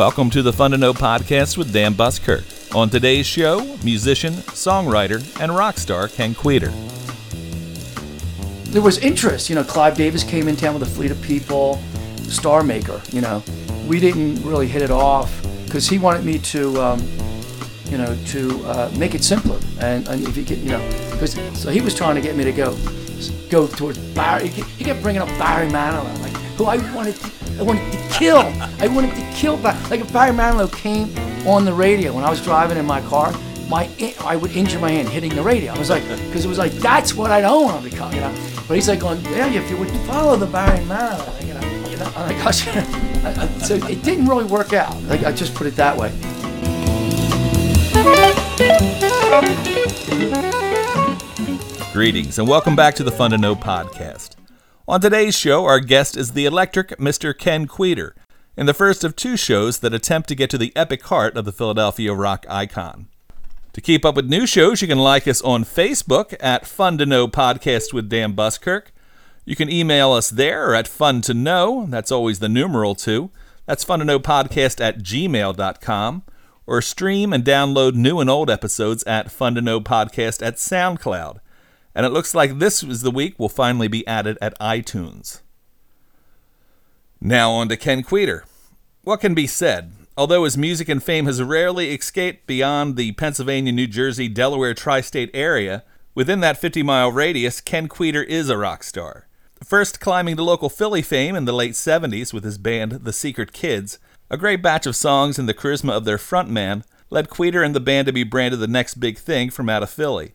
Welcome to the Fun to Know podcast with Dan Buskirk. On today's show, musician, songwriter, and rock star Ken Kweder. There was interest. You know, Clive Davis came in town with a fleet of people, Star Maker, you know. We didn't really hit it off because he wanted me to, um, you know, to uh, make it simpler. And, and if you get, you know, because so he was trying to get me to go go towards Barry. He kept bringing up Barry Manilow, like who I wanted to, I wanted to kill. I wanted to kill. Like if Barry Manilow came on the radio when I was driving in my car, my I would injure my hand hitting the radio. I was like, because it was like that's what I don't want to become, you know. But he's like going, yeah, if you would follow the Barry Manilow, you know, you know. I'm like, so it didn't really work out. Like I just put it that way. Greetings and welcome back to the Fun to Know podcast. On today's show, our guest is the electric Mr. Ken Kweder, in the first of two shows that attempt to get to the epic heart of the Philadelphia rock icon. To keep up with new shows, you can like us on Facebook at Fun to Know Podcast with Dan Buskirk. You can email us there at fun to know, that's always the numeral two. That's fun to know podcast at gmail.com. Or stream and download new and old episodes at Fun to Know Podcast at SoundCloud and it looks like this is the week will finally be added at iTunes. Now on to Ken Kweder. What can be said? Although his music and fame has rarely escaped beyond the Pennsylvania, New Jersey, Delaware tri state area, within that 50 mile radius, Ken Kweder is a rock star. First climbing to local Philly fame in the late 70s with his band The Secret Kidds, a great batch of songs and the charisma of their frontman led Kweder and the band to be branded the next big thing from out of Philly.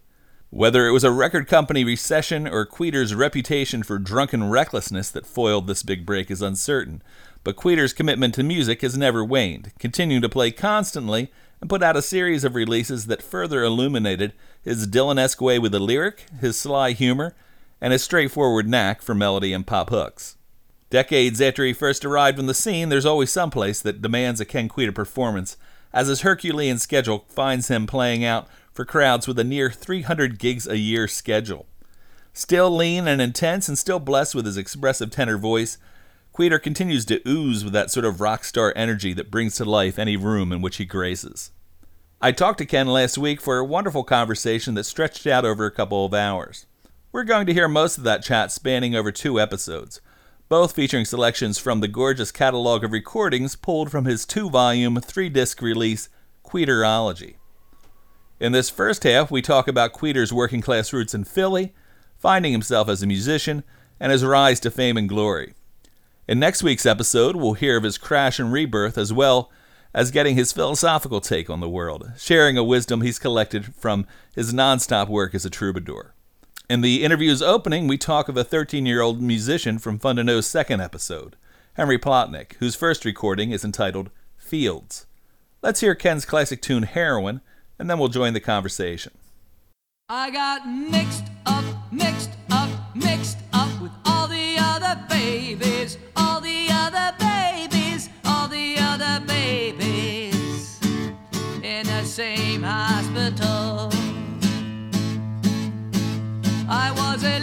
Whether it was a record company recession or Kweder's reputation for drunken recklessness that foiled this big break is uncertain, but Kweder's commitment to music has never waned, continuing to play constantly and put out a series of releases that further illuminated his Dylan esque way with the lyric, his sly humor, and his straightforward knack for melody and pop hooks. Decades after he first arrived on the scene, there's always some place that demands a Ken Kweder performance, as his Herculean schedule finds him playing out for crowds with a near 300 gigs a year schedule. Still lean and intense and still blessed with his expressive tenor voice, Kweder continues to ooze with that sort of rock star energy that brings to life any room in which he graces. I talked to Ken last week for a wonderful conversation that stretched out over a couple of hours. We're going to hear most of that chat spanning over two episodes, both featuring selections from the gorgeous catalog of recordings pulled from his two volume, three disc release, Kwederology. In this first half, we talk about Kweder's working class roots in Philly, finding himself as a musician, and his rise to fame and glory. In next week's episode, we'll hear of his crash and rebirth as well as getting his philosophical take on the world, sharing a wisdom he's collected from his nonstop work as a troubadour. In the interview's opening, we talk of a 13 year old musician from Fun to Know's second episode, Henry Plotnick, whose first recording is entitled Fields. Let's hear Ken's classic tune Heroin and then we'll join the conversation. I got mixed up, mixed up, mixed up with all the other babies, all the other babies, all the other babies in the same hospital. I was a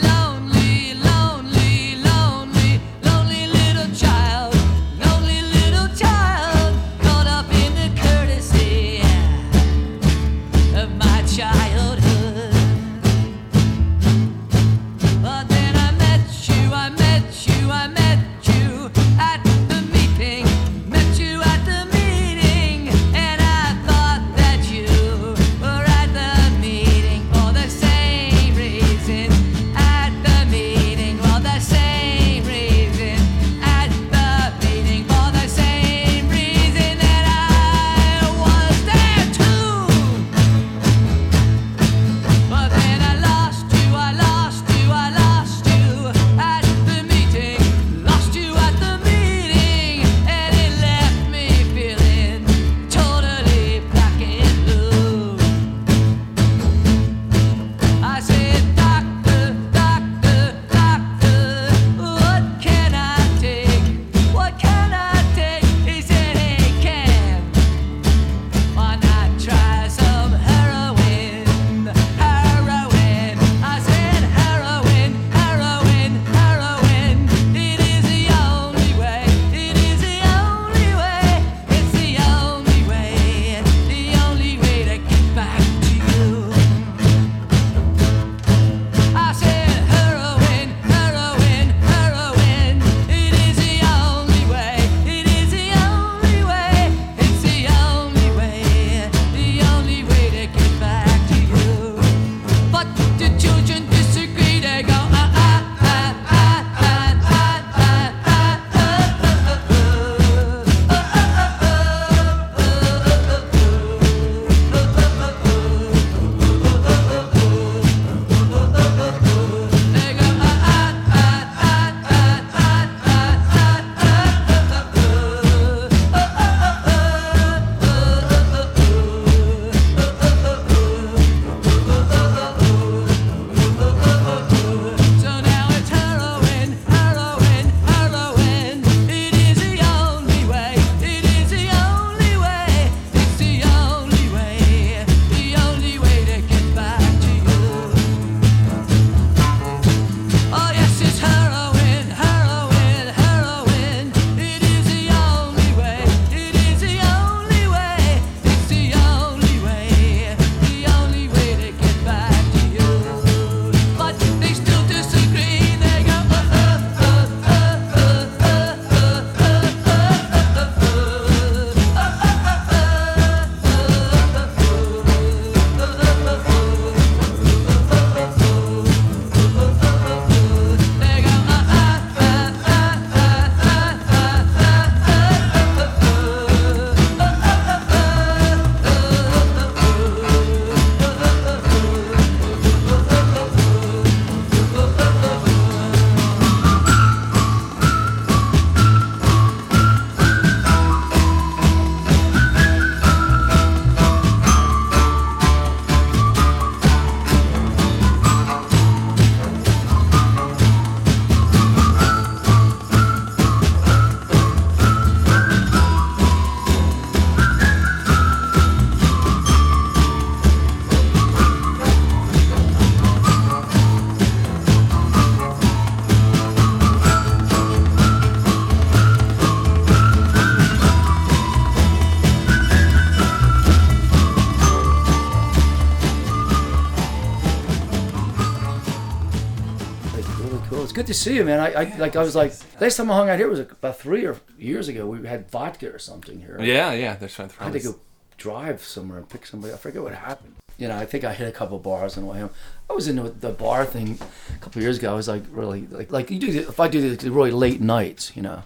good to see you, man. I, I like I was like last time I hung out here was about three or years ago. We had vodka or something here. Yeah, yeah. There's trying to I had to go drive somewhere and pick somebody. I forget what happened. You know, I think I hit a couple bars and the. I was into the bar thing a couple of years ago. I was like really like like you do the, if I do the really late nights, you know.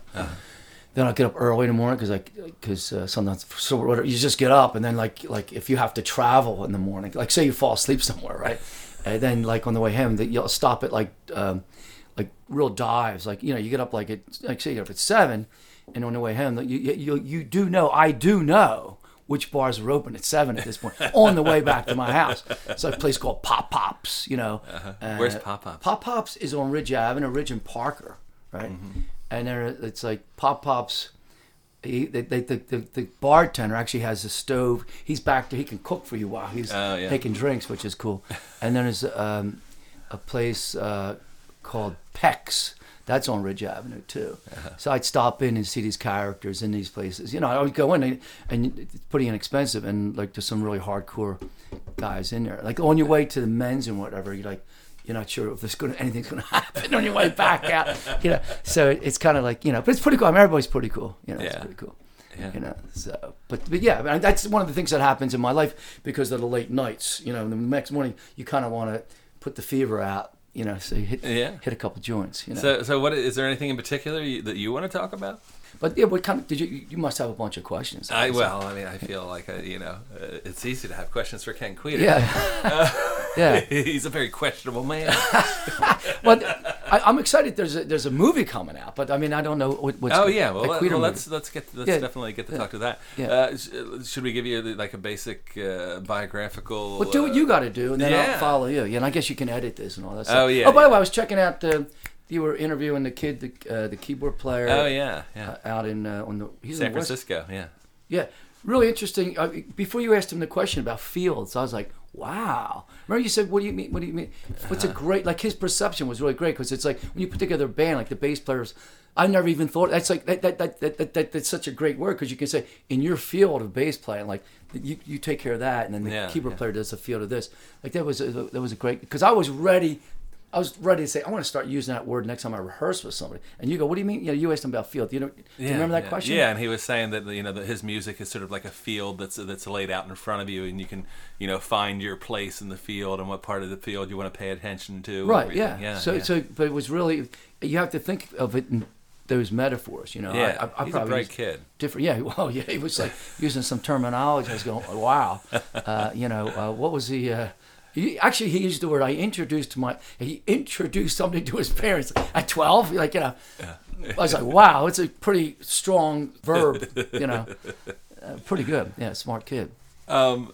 Then I get up early in the morning because like because uh, sometimes so whatever, you just get up and then like like if you have to travel in the morning, like say you fall asleep somewhere, right? And then like on the way home, that you'll stop at like um, like real dives. Like you know, you get up like at like say you get up at seven, and on the way home, you you you, do know I do know which bars are open at seven at this point on the way back to my house. It's a place called Pop Pops. You know, uh, Where's Pop Pops? Pop Pops is on Ridge Avenue, Ridge and Parker, right? And there, it's like Pop Pops. He, they, they, the, the, the bartender actually has a stove. He's back there. He can cook for you while he's Oh, yeah. making drinks, which is cool. And then there's um, a place uh, called Peck's. That's on Ridge Avenue too. Uh-huh. So I'd stop in and see these characters in these places. You know, I would go in and, and it's pretty inexpensive, and like there's some really hardcore guys in there. Like on your way to the men's and whatever, you're like, you're not sure if there's going to anything's going to happen on your way back out. You know, so it's kind of like you know, but it's pretty cool. I mean, everybody's pretty cool. You know, it's Yeah. pretty cool. Yeah. You know, so but but yeah, I mean, that's one of the things that happens in my life because of the late nights. You know, the next morning you kind of want to put the fever out. You know, so you hit Yeah. hit a couple joints. You know, So, so what is there anything in particular you, that you want to talk about? but yeah, what kind of did you? You must have a bunch of questions. I well, I mean, I feel like uh, you know, uh, it's easy to have questions for Ken Kweder. yeah, yeah. he's a very questionable man. But I, I'm excited. There's a there's a movie coming out, but I mean, I don't know what, what's. oh yeah, well, well let's let's get let's Yeah. definitely get to Yeah. talk to that. Yeah. Uh, sh- should we give you like a basic uh, biographical? Well, do what uh, you got to do, and then. I'll follow you. Yeah, and I guess you can edit this and all that. Stuff. Oh, yeah, Oh, by the way, I was checking out the. You were interviewing the kid, the uh, the keyboard player. Oh yeah, yeah. uh, out in uh, on the he's San Francisco, yeah. Yeah, really interesting. Uh, before you asked him the question about Fields, I was like, "Wow." Remember you said, "What do you mean? What do you mean?" What's a great like his perception was really great because it's like when you put together a band like the bass players. I never even thought that's like that that that, that, that, that that's such a great word because you can say in your field of bass playing like you, you take care of that and then the Yeah, keyboard yeah. player does the field of this like that was a, that was a great because I was ready I was ready to say I want to start using that word next time I rehearse with somebody and you go what do you mean you know you asked him about field do you know do you remember that yeah. question Yeah, and he was saying that you know that his music is sort of like a field that's that's laid out in front of you, and you can you know find your place in the field and what part of the field you want to pay attention to. Right. Yeah. Yeah. So yeah. so, but it was really you have to think of it in those metaphors. You know. yeah, I, I, I he's a probably bright used kid. Different. Yeah. Well. Yeah. He was like using some terminology. I was going, wow. Uh, you know, uh, what was he? Uh, he, actually, he used the word. I introduced my. He introduced something to his parents at twelve. Like you know, I was like, wow, it's a pretty strong verb. You know, uh, pretty good. Yeah, smart kid. Um,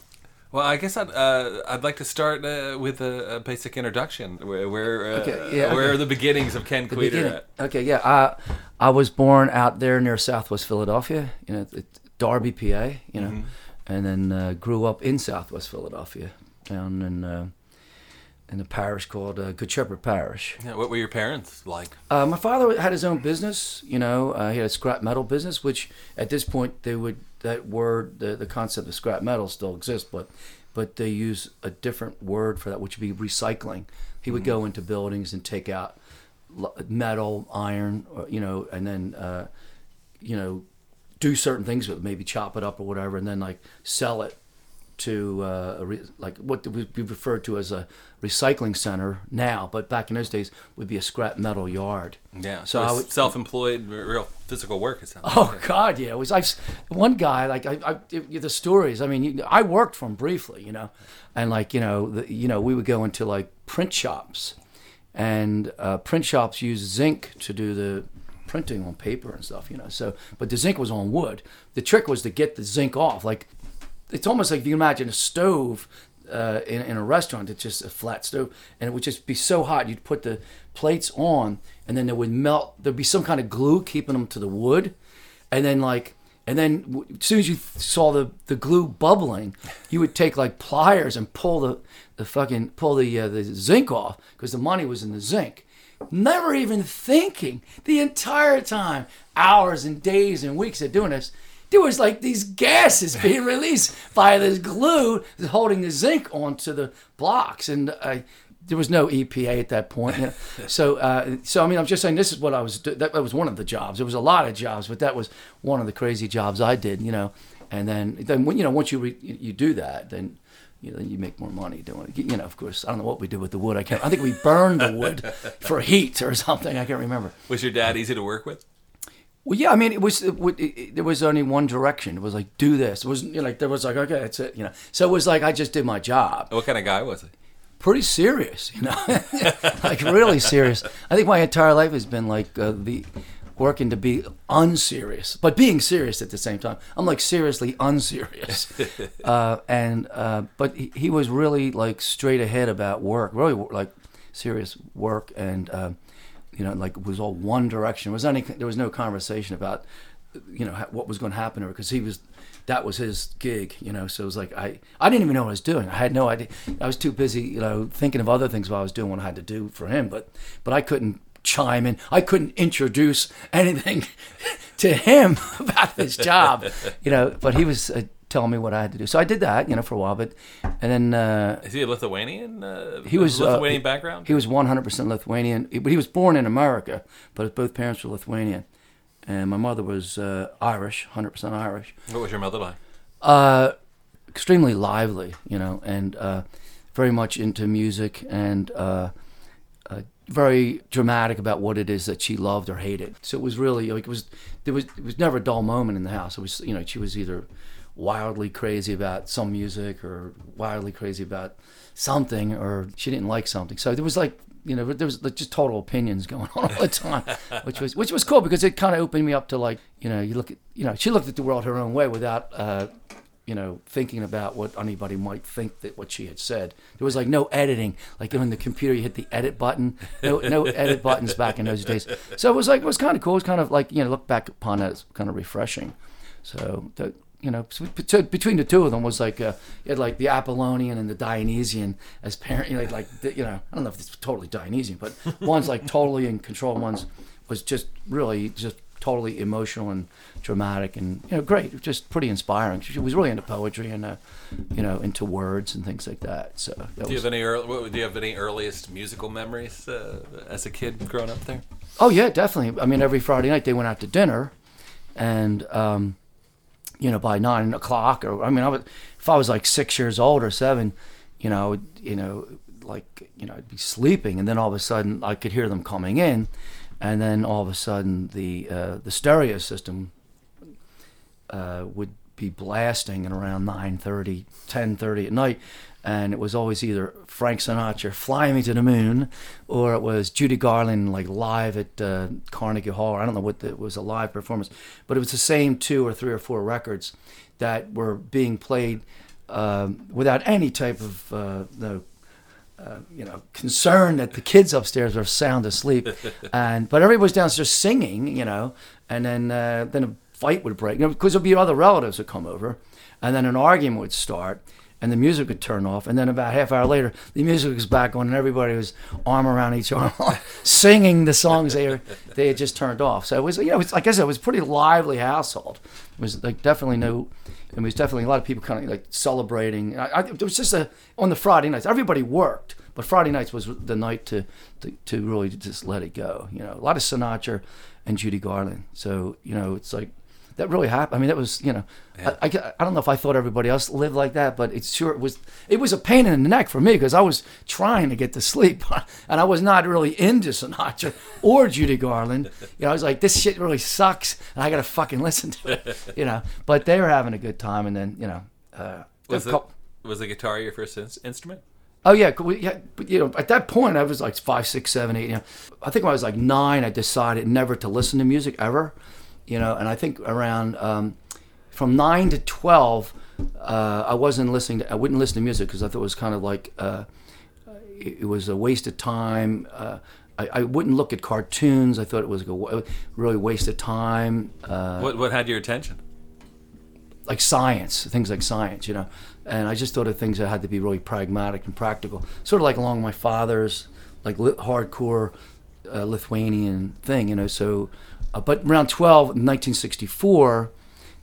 well, I guess I'd uh, I'd like to start uh, with a, a basic introduction. Where where, uh, Okay, yeah, where okay. are the beginnings of Ken Kweder Okay, yeah. I I was born out there near Southwest Philadelphia, you know, Darby, PA, you know, and then uh, grew up in Southwest Philadelphia, down in uh, in a parish called uh, Good Shepherd Parish. Yeah, what were your parents like? Uh, my father had his own business, you know. Uh, he had a scrap metal business, which at this point they would that word the, the concept of scrap metal still exists, but but they use a different word for that, which would be recycling. He would go into buildings and take out metal, iron, or, you know, and then uh, you know do certain things with maybe chop it up or whatever, and then like sell it to uh, a re- like what would be referred to as a recycling center now, but back in those days would be a scrap metal yard. Yeah, So so, I would- self-employed, real physical work. It sounds. Oh like. God, yeah. It was I. One guy, like I, I the stories. I mean, you, I worked for him briefly, you know, and like you know, the, you know, we would go into like print shops, and uh, print shops use zinc to do the printing on paper and stuff, you know. So, but the zinc was on wood. The trick was to get the zinc off. Like, it's almost like if you imagine a stove uh, in, in a restaurant. It's just a flat stove, and it would just be so hot. You'd put the plates on, and then it would melt. There'd be some kind of glue keeping them to the wood, and then like. And then, as soon as you saw the, the glue bubbling, you would take like pliers and pull the, the fucking pull the uh, the zinc off because the money was in the zinc. Never even thinking the entire time, hours and days and weeks of doing this, there was like these gases being released by this glue holding the zinc onto the blocks. And I, there was no EPA at that point. You know? so, uh, so I mean, I'm just saying this is what I was. do- That, that was one of the jobs. There was a lot of jobs, but that was one of the crazy jobs I did. You know, and then then when you know once you re, you do that, then. You know, you make more money doing it. You know, of course, I don't know what we did with the wood. I can't. I think we burned the wood for heat or something. I can't remember. Was your dad easy to work with? Well, yeah, I mean, it was it, it, it, there was only one direction. It was like do this. It was you know, like there was like okay, that's it. You know, so it was like I just did my job. What kind of guy was he? Pretty serious, you know, like really serious. I think my entire life has been like uh, the working to be unserious, but being serious at the same time. I'm like seriously unserious, uh, and uh, but he, he was really like straight ahead about work, really like serious work, and uh, you know, like it was all one direction. There was any there was no conversation about you know what was going to happen her because he was that was his gig you know? So it was like i i didn't even know what i was doing. I had no idea. I was too busy you know thinking of other things while i was doing what i had to do for him but but i couldn't chime in. I couldn't introduce anything to him about his job you know? But he was uh, telling me what i had to do so i did that you know for a while but and then uh Is he a Lithuanian? Uh, he was uh, Lithuanian background. He was 100% Lithuanian, but he was born in America, but both parents were Lithuanian, and my mother was uh, Irish, 100% Irish. what was your mother like? Uh, extremely lively, you know, and uh, very much into music and uh, uh, very dramatic about what it is that she loved or hated. So it was really like it was there was it was never a dull moment in the house. It was you know she was either wildly crazy about some music or wildly crazy about something or she didn't like something. So there was like you know there was like just total opinions going on all the time, which was which was cool because it kind of opened me up to like you know you look at you know she looked at the world her own way without. Uh, you know, thinking about what anybody might think that what she had said. There was like no editing. Like on the computer, you hit the edit button. No, no edit buttons back in those days. So it was like it was kind of cool. It was kind of like you know, look back upon it, as kind of refreshing. So the, you know, so between the two of them was like uh, you had like the Apollonian and the Dionysian as parent. You know, like you know, I don't know if it's totally Dionysian, but one's like totally in control. One's was just really just totally emotional and dramatic and you know great just pretty inspiring she was really into poetry and uh, you know into words and things like that so that Do you was, have any early, do you have any earliest musical memories uh, as a kid growing up there? oh yeah definitely i mean every friday night they went out to dinner and um, you know by nine o'clock or i mean i was if i was like six years old or seven you know you know like you know i'd be sleeping and then all of a sudden i could hear them coming in and then all of a sudden the uh, the stereo system uh, would be blasting at around 9.30 10.30 at night and it was always either frank sinatra fly me to the moon or it was judy garland like live at uh, carnegie hall. I don't know what the, it was a live performance but it was the same two or three or four records that were being played um, without any type of uh, no uh, you know, concerned that the kids upstairs were sound asleep, and but everybody was downstairs singing, you know, and then uh, then a fight would break, you know, because there'd be other relatives would come over, and then an argument would start, and the music would turn off, and then about half hour later, the music was back on, and everybody was arm around each arm, singing the songs they they had just turned off. So it was, you know, like I said, it was a pretty lively household. It was like definitely no. And it was definitely a lot of people kind of like celebrating. I, I, it was just a on the Friday nights. Everybody worked, but Friday nights was the night to, to to really just let it go. You know, a lot of Sinatra and Judy Garland. So you know, it's like that really happened. I mean, that was you know, I, I, I don't know if I thought everybody else lived like that, but it sure was. It was a pain in the neck for me because I was trying to get to sleep, and I was not really into Sinatra or Judy Garland. You know, I was like, this shit really sucks, and I gotta fucking listen to it. You know, but they were having a good time, and then you know, uh, Was, it, was the guitar your first in- instrument? Oh yeah, we, yeah. But you know, at that point, I was like five, six, seven, eight. You know, I think when I was like nine, I decided never to listen to music ever. You know, and I think around um, from nine to twelve, uh, I wasn't listening. To, I wouldn't listen to music because I thought it was kind of like uh, it, it was a waste of time. Uh, I, I wouldn't look at cartoons. I thought it was a really waste of time. Uh, what what had your attention? like science, things like science, you know. And I just thought of things that had to be really pragmatic and practical, sort of like along my father's like li- hardcore uh, Lithuanian thing, you know. So, uh, but around 12, 1964,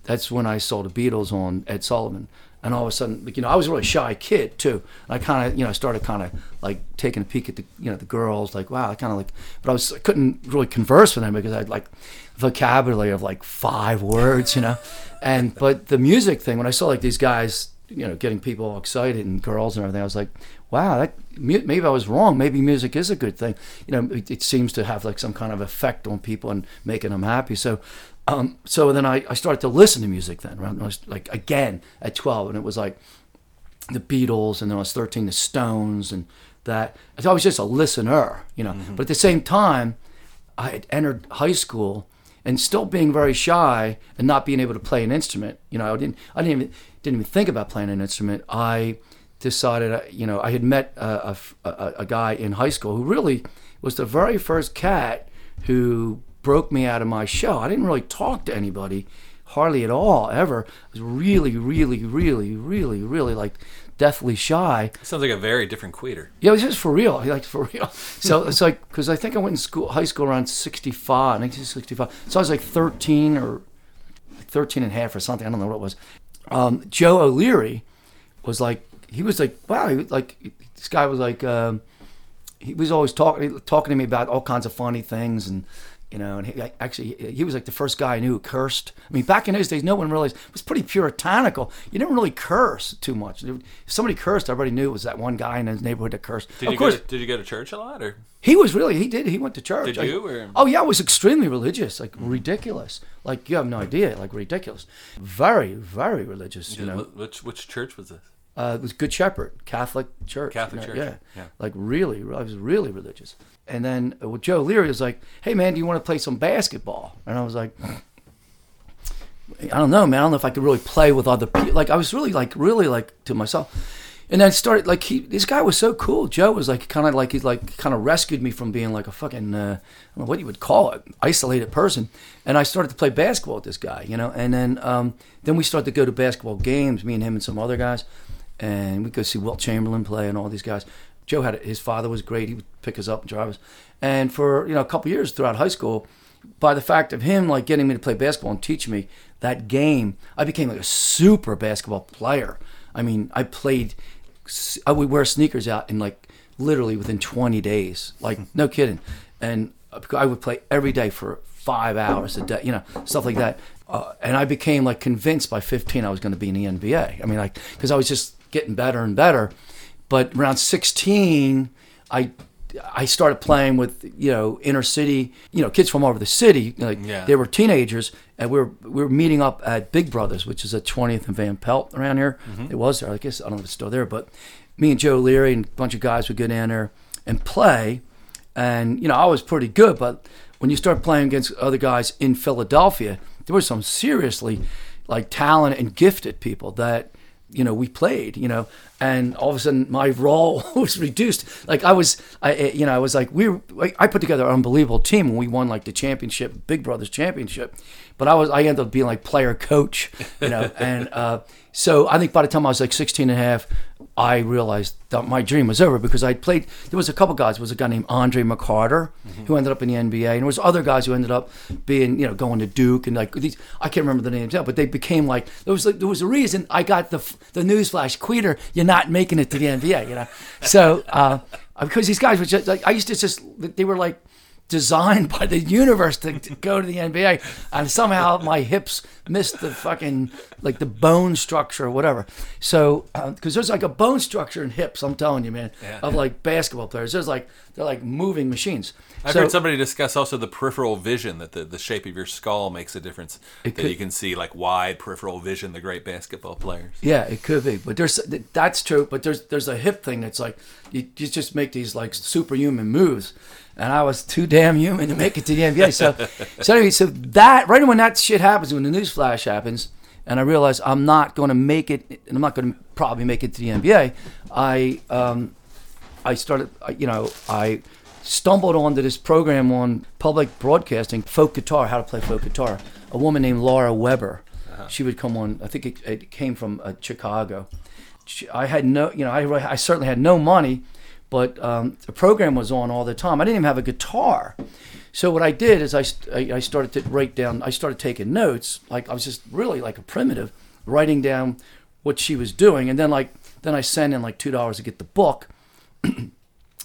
that's when I saw the Beatles on Ed Sullivan, and all of a sudden, like, you know, I was a really shy kid too. I kind of, you know, I started kind of like taking a peek at the, you know, the girls, like, wow, I kind of like, but I was, I couldn't really converse with them because I had like vocabulary of like five words, you know, and but the music thing, when I saw like these guys, you know, getting people excited and girls and everything, I was like, wow, that maybe I was wrong. Maybe music is a good thing. You know, it, it seems to have like some kind of effect on people and making them happy. So. Um, so then I, I started to listen to music then around was like again at 12 and it was like the Beatles, and then I was 13, the Stones, and that. I was just a listener, you know. But at the same time, I had entered high school and still being very shy and not being able to play an instrument. You know, I didn't, I didn't even, didn't even think about playing an instrument. I decided, uh, you know, I had met a, a, a, guy in high school who really was the very first cat who broke me out of my shell. I didn't really talk to anybody hardly at all ever. I was really, really, really, really, really like deathly shy. Sounds like a very different Kweder. Yeah, it was just for real. He liked for real. So it's like because I think I went in school, high school around 65, 1965. So I was like 13 or 13 and a half or something. I don't know what it was. Um, Joe O'Leary was like, he was like, wow, he was like, this guy was like, um, he was always talking talking to me about all kinds of funny things and you know and he I- actually he was like the first guy I knew who cursed. I mean back in those days no one realized it was pretty puritanical. You didn't really curse too much. If somebody cursed everybody knew it was that one guy in his neighborhood that cursed. Did of you course go to, did you go to church a lot or? He was really he did he went to church. Did you, or- oh yeah I was extremely religious like ridiculous. Like you have no idea like ridiculous. Very very religious you know. which which church was this? Uh, it was Good Shepherd, Catholic church. Catholic you know, church, Yeah. yeah. Like really, I was really religious. And then uh, with Joe Leary was like, "Hey man, do you want to play some basketball?" And I was like, "I don't know, man. I don't know if I could really play with other people." Like I was really like really like to myself. And then started like he this guy was so cool. Joe was like kind of like he like kind of rescued me from being like a fucking uh, I don't know what you would call it isolated person. And I started to play basketball with this guy, you know. And then um, then we started to go to basketball games, me and him and some other guys and we'd go see Wilt Chamberlain play and all these guys. Joe had his father was great. He would pick us up and drive us. And for you know a couple years throughout high school, by the fact of him like getting me to play basketball and teach me that game, I became like a super basketball player. I mean, I played. I would wear sneakers out in like literally within 20 days. Like no kidding. And I would play every day for five hours a day. You know stuff like that. Uh, and I became like convinced by 15 I was going to be in the NBA. I mean, like because I was just getting better and better. But around 16, I I started playing with you know inner city, you know kids from all over the city. Like Yeah. they were teenagers, and we were we were meeting up at Big Brothers, which is at 20th and Van Pelt around here. Mm-hmm. It was there, I guess I don't know if it's still there, but me and Joe Leary and a bunch of guys would go down there and play, and you know I was pretty good, but when you start playing against other guys in Philadelphia, there were some seriously like talented and gifted people that you know we played you know and all of a sudden my role was reduced. Like i was i I- you know i was like we i put together an unbelievable team and we won like the championship big brothers championship. But i was i ended up being like player coach you know and uh so i think by the time i was like 16 and a half i realized that my dream was over because i played there was a couple guys. There was a guy named andre mccarter who ended up in the nba and there was other guys who ended up being you know going to duke and like these i can't remember the names now but they became like there was like there was a reason i got the the newsflash kweder you're not making it to the nba you know? So uh because these guys were just like i used to just they were like designed by the universe to, to go to the NBA, and somehow my hips missed the fucking like the bone structure or whatever. So uh, because there's like a bone structure in hips, I'm telling you, man, Yeah. of like basketball players. There's like they're like moving machines. I've so, heard somebody discuss also the peripheral vision that the, the shape of your skull makes a difference. That could- you can see like wide peripheral vision, the great basketball players. Yeah, it could be, but there's that's true. But there's there's a hip thing that's like you, you just make these like superhuman moves, and I was too damn human to make it to the NBA. So so anyway, so that right when that shit happens, when the news flash happens, and I realize I'm not going to make it, and I'm not going to probably make it to the NBA. I um, I started, you know, I stumbled onto this program on public broadcasting, folk guitar, how to play folk guitar. A woman named Laura Weber. She would come on. I think it, it came from uh, Chicago. I had no, you know, I, I certainly had no money, but um, the program was on all the time. I didn't even have a guitar. So what I did is I, I started to write down. I started taking notes. Like I was just really like a primitive, writing down what she was doing, and then like then I sent in like two dollars to get the book.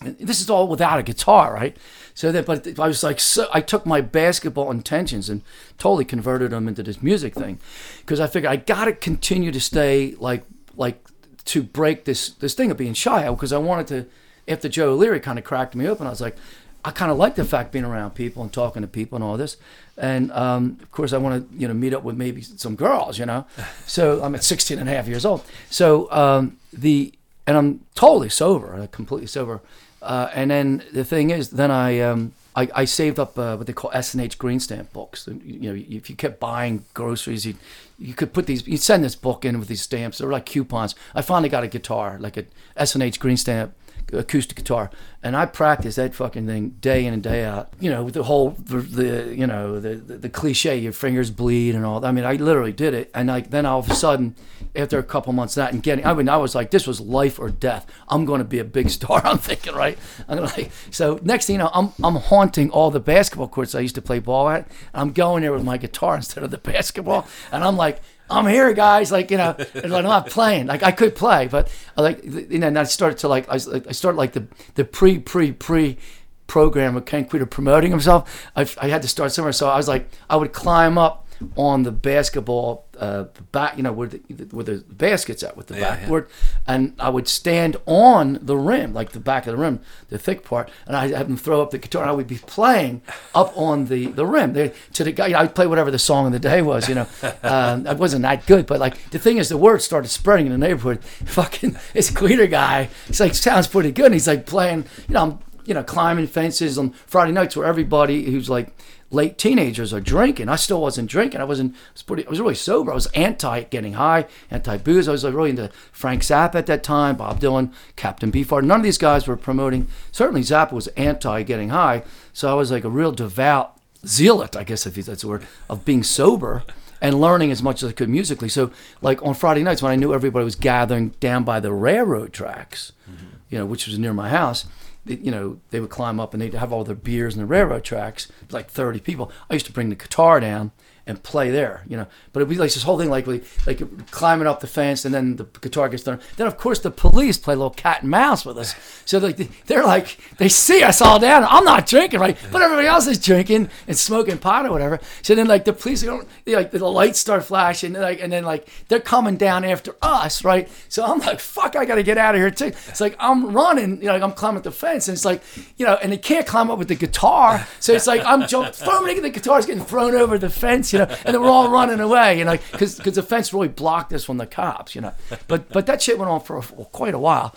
This is all without a guitar, right? So that, but I was like, so I took my basketball intentions and totally converted them into this music thing, because I figured I got to continue to stay like like to break this this thing of being shy, because I wanted to. After Joe O'Leary kind of cracked me open, I was like, I kind of like the fact being around people and talking to people and all this. And um, of course, I want to you know meet up with maybe some girls, you know. So I'm at 16 and a half years old. So um, the and I'm totally sober, completely sober. Uh, and then the thing is, then I um, I, I saved up uh, what they call S and H green stamp books. And, you know, if you kept buying groceries, you you could put these. You send this book in with these stamps. They're like coupons. I finally got a guitar, like a S and H green stamp acoustic guitar, and I practiced that fucking thing day in and day out. You know, with the whole the, the you know the, the the cliche, your fingers bleed and all. that. I mean, I literally did it, and like then all of a sudden, after a couple months that and getting, I mean, I was like, this was life or death. I'm going to be a big star. I'm thinking, right? I'm like, so next thing you know, I'm I'm haunting all the basketball courts I used to play ball at. I'm going there with my guitar instead of the basketball, and I'm like. I'm here, guys. Like you know, and like, I'm not playing. Like I could play, but I like you know. And I started to like I, I started like the the pre pre pre program with Ken Kweder promoting himself. I, I had to start somewhere, so I was like I would climb up on the basketball uh, back, you know, where the, where the basket's at with the Yeah, yeah. backboard, and I would stand on the rim, like the back of the rim, the thick part, and I'd have them throw up the guitar, and I would be playing up on the the rim. They, to the guy, I'd play whatever the song of the day was, you know. um, I wasn't that good, but like the thing is, the word started spreading in the neighborhood. Fucking this Kweder guy, he's like sounds pretty good. And he's like playing, you know, I'm you know climbing fences on Friday nights where everybody who's like late teenagers are drinking. I still wasn't drinking. I wasn't. I was pretty. I was really sober. I was anti getting high, anti booze. I was like really into Frank Zappa at that time, Bob Dylan, Captain Beefheart. None of these guys were promoting. Certainly Zappa was anti getting high. So I was like a real devout zealot, I guess if that's the word, of being sober and learning as much as I could musically. So like on Friday nights when I knew everybody was gathering down by the railroad tracks, mm-hmm. you know, which was near my house. They- You know, they would climb up and they'd have all their beers in the railroad tracks, like 30 people. I used to bring the guitar down and play there, you know. But it'd be like this whole thing, like we- like climbing up the fence, and then the guitar gets done. Then of course the police play a little cat and mouse with us. So like they're like they see us all down. I'm not drinking, right? But everybody else is drinking and smoking pot or whatever. So then like the police don't they, like the lights start flashing, like and then like they're coming down after us, right? So I'm like, fuck, I got to get out of here too. It's like I'm running, you know, like I'm climbing the fence, and it's like, you know, and they can't climb up with the guitar, so it's like I'm jumping, throwing the guitar's getting thrown over the fence, you know, and then we're all running away, you know, because the fence really blocked us from the cops, you know. But but that shit went on for, for quite a while.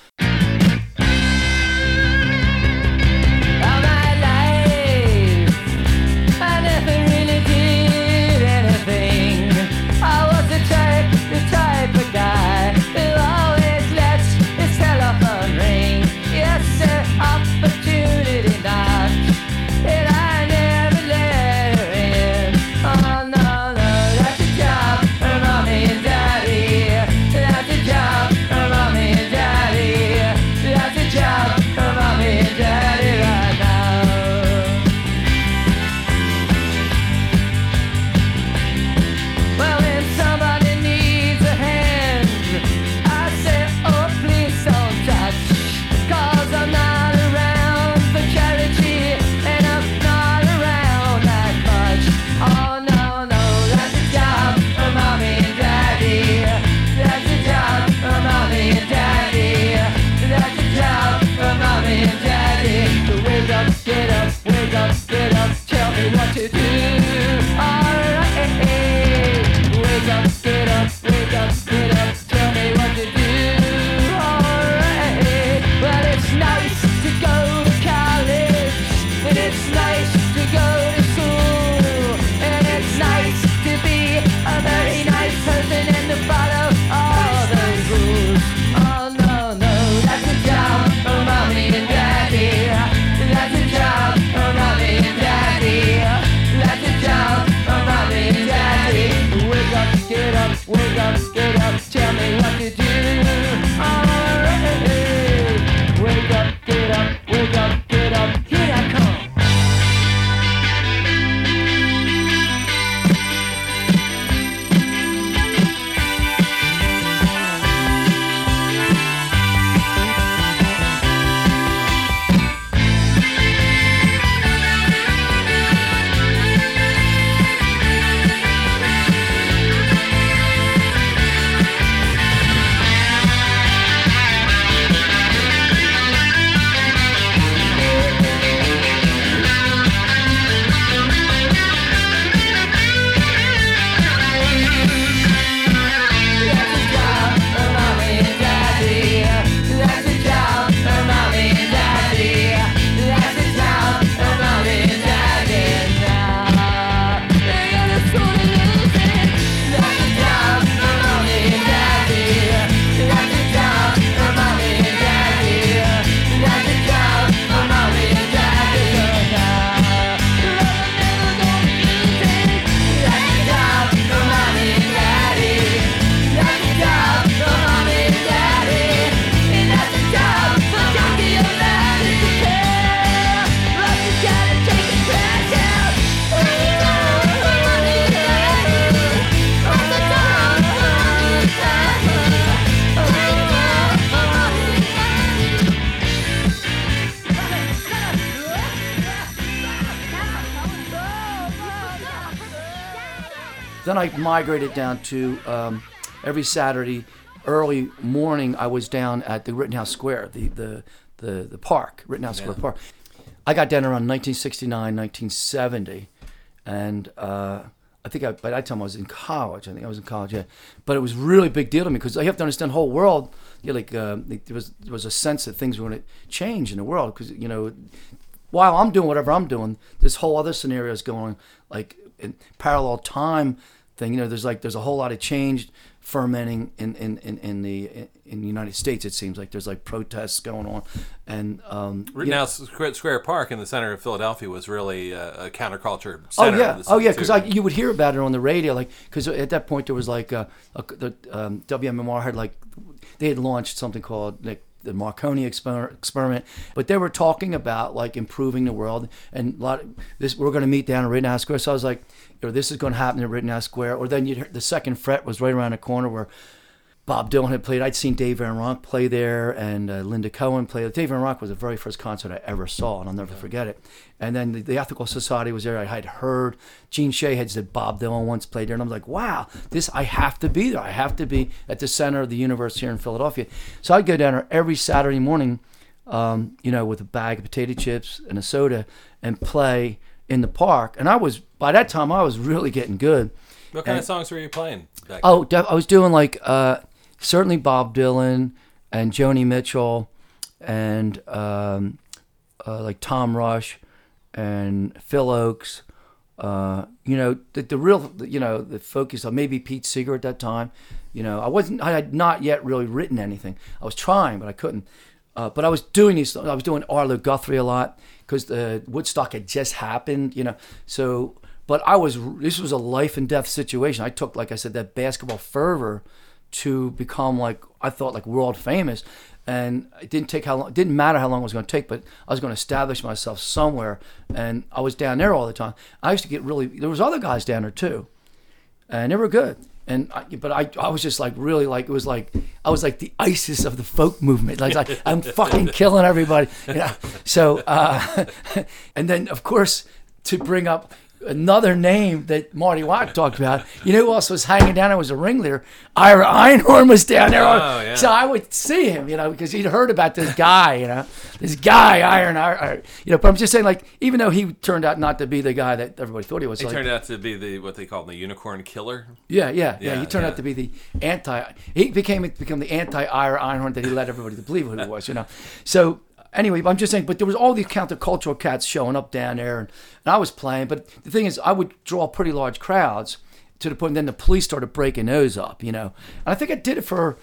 Migrated down to um, every Saturday early morning. I was down at the Rittenhouse Square, the the the, the park, Rittenhouse Square Park. I got down around 1969, 1970, and uh, I think I, by that time I was in college. I think I was in college, yeah. But it was really a big deal to me because you have to understand the whole world. You know, like uh, there was there was a sense that things were going to change in the world because you know while I'm doing whatever I'm doing, this whole other scenario is going like in parallel time thing. You know, there's like there's a whole lot of change fermenting in in, in, in the in the United States. It seems like there's like protests going on, and um, you know- Square Park in the center of Philadelphia was really uh, a counterculture Oh yeah, of the oh yeah, because too. you would hear about it on the radio, like because at that point there was like uh a, the um, WMMR had like they had launched something called like the Marconi exper- experiment, but they were talking about like improving the world and a lot of this we're going to meet down at Rittenhouse Square. So I was like, know, this is going to happen at Rittenhouse Square, or then you the second fret was right around the corner where. Bob Dylan had played. I'd seen Dave Van Ronk play there, and uh, Linda Cohen play. Dave Van Ronk was the very first concert I ever saw, and I'll never forget it. And then the, the Ethical Society was there. I had heard Gene Shay had said Bob Dylan once played there, and I'm like, wow, this I have to be there. I have to be at the center of the universe here in Philadelphia. So I'd go down there every Saturday morning, um, you know, with a bag of potato chips and a soda, and play in the park. And I was by that time I was really getting good. What kind and- of songs were you playing? Back Oh, I was doing like uh, certainly Bob Dylan and Joni Mitchell and um, uh, like Tom Rush and Phil Ochs. Uh, you know the, the real you know the focus on maybe Pete Seeger at that time. You know I wasn't I had not yet really written anything. I was trying but I couldn't. Uh, but I was doing these. I was doing Arlo Guthrie a lot because the Woodstock had just happened. You know so. But I was. This was a life and death situation. I took like I said that basketball fervor to become like I thought like world famous, and it didn't take how long. It didn't matter how long it was going to take, but I was going to establish myself somewhere, and I was down there all the time. I used to get really. There was other guys down there too, and they were good. And I, but I, I was just like really like it was like I was like the ISIS of the folk movement. Like, like I'm fucking killing everybody. You know? So uh, and then of course to bring up another name that Marty Watt talked about. You know who else was hanging down there was a ringleader? Ira Einhorn was down there. Oh, yeah. So I would see him, you know, because he'd heard about this guy, you know, this guy Iron, Iron, you know. But I'm just saying, like, even though he turned out not to be the guy that everybody thought he was, He like, turned out to be the what they call the unicorn killer. yeah, yeah, yeah, Yeah, He turned yeah. out to be the anti. He became become the anti Ira Einhorn that he led everybody to believe who he was. You know. So anyway, I'm just saying. But there was all these countercultural cats showing up down there, and, and I was playing. But the thing is, I would draw pretty large crowds to the point. Then the police started breaking those up. You know. And I think I did it for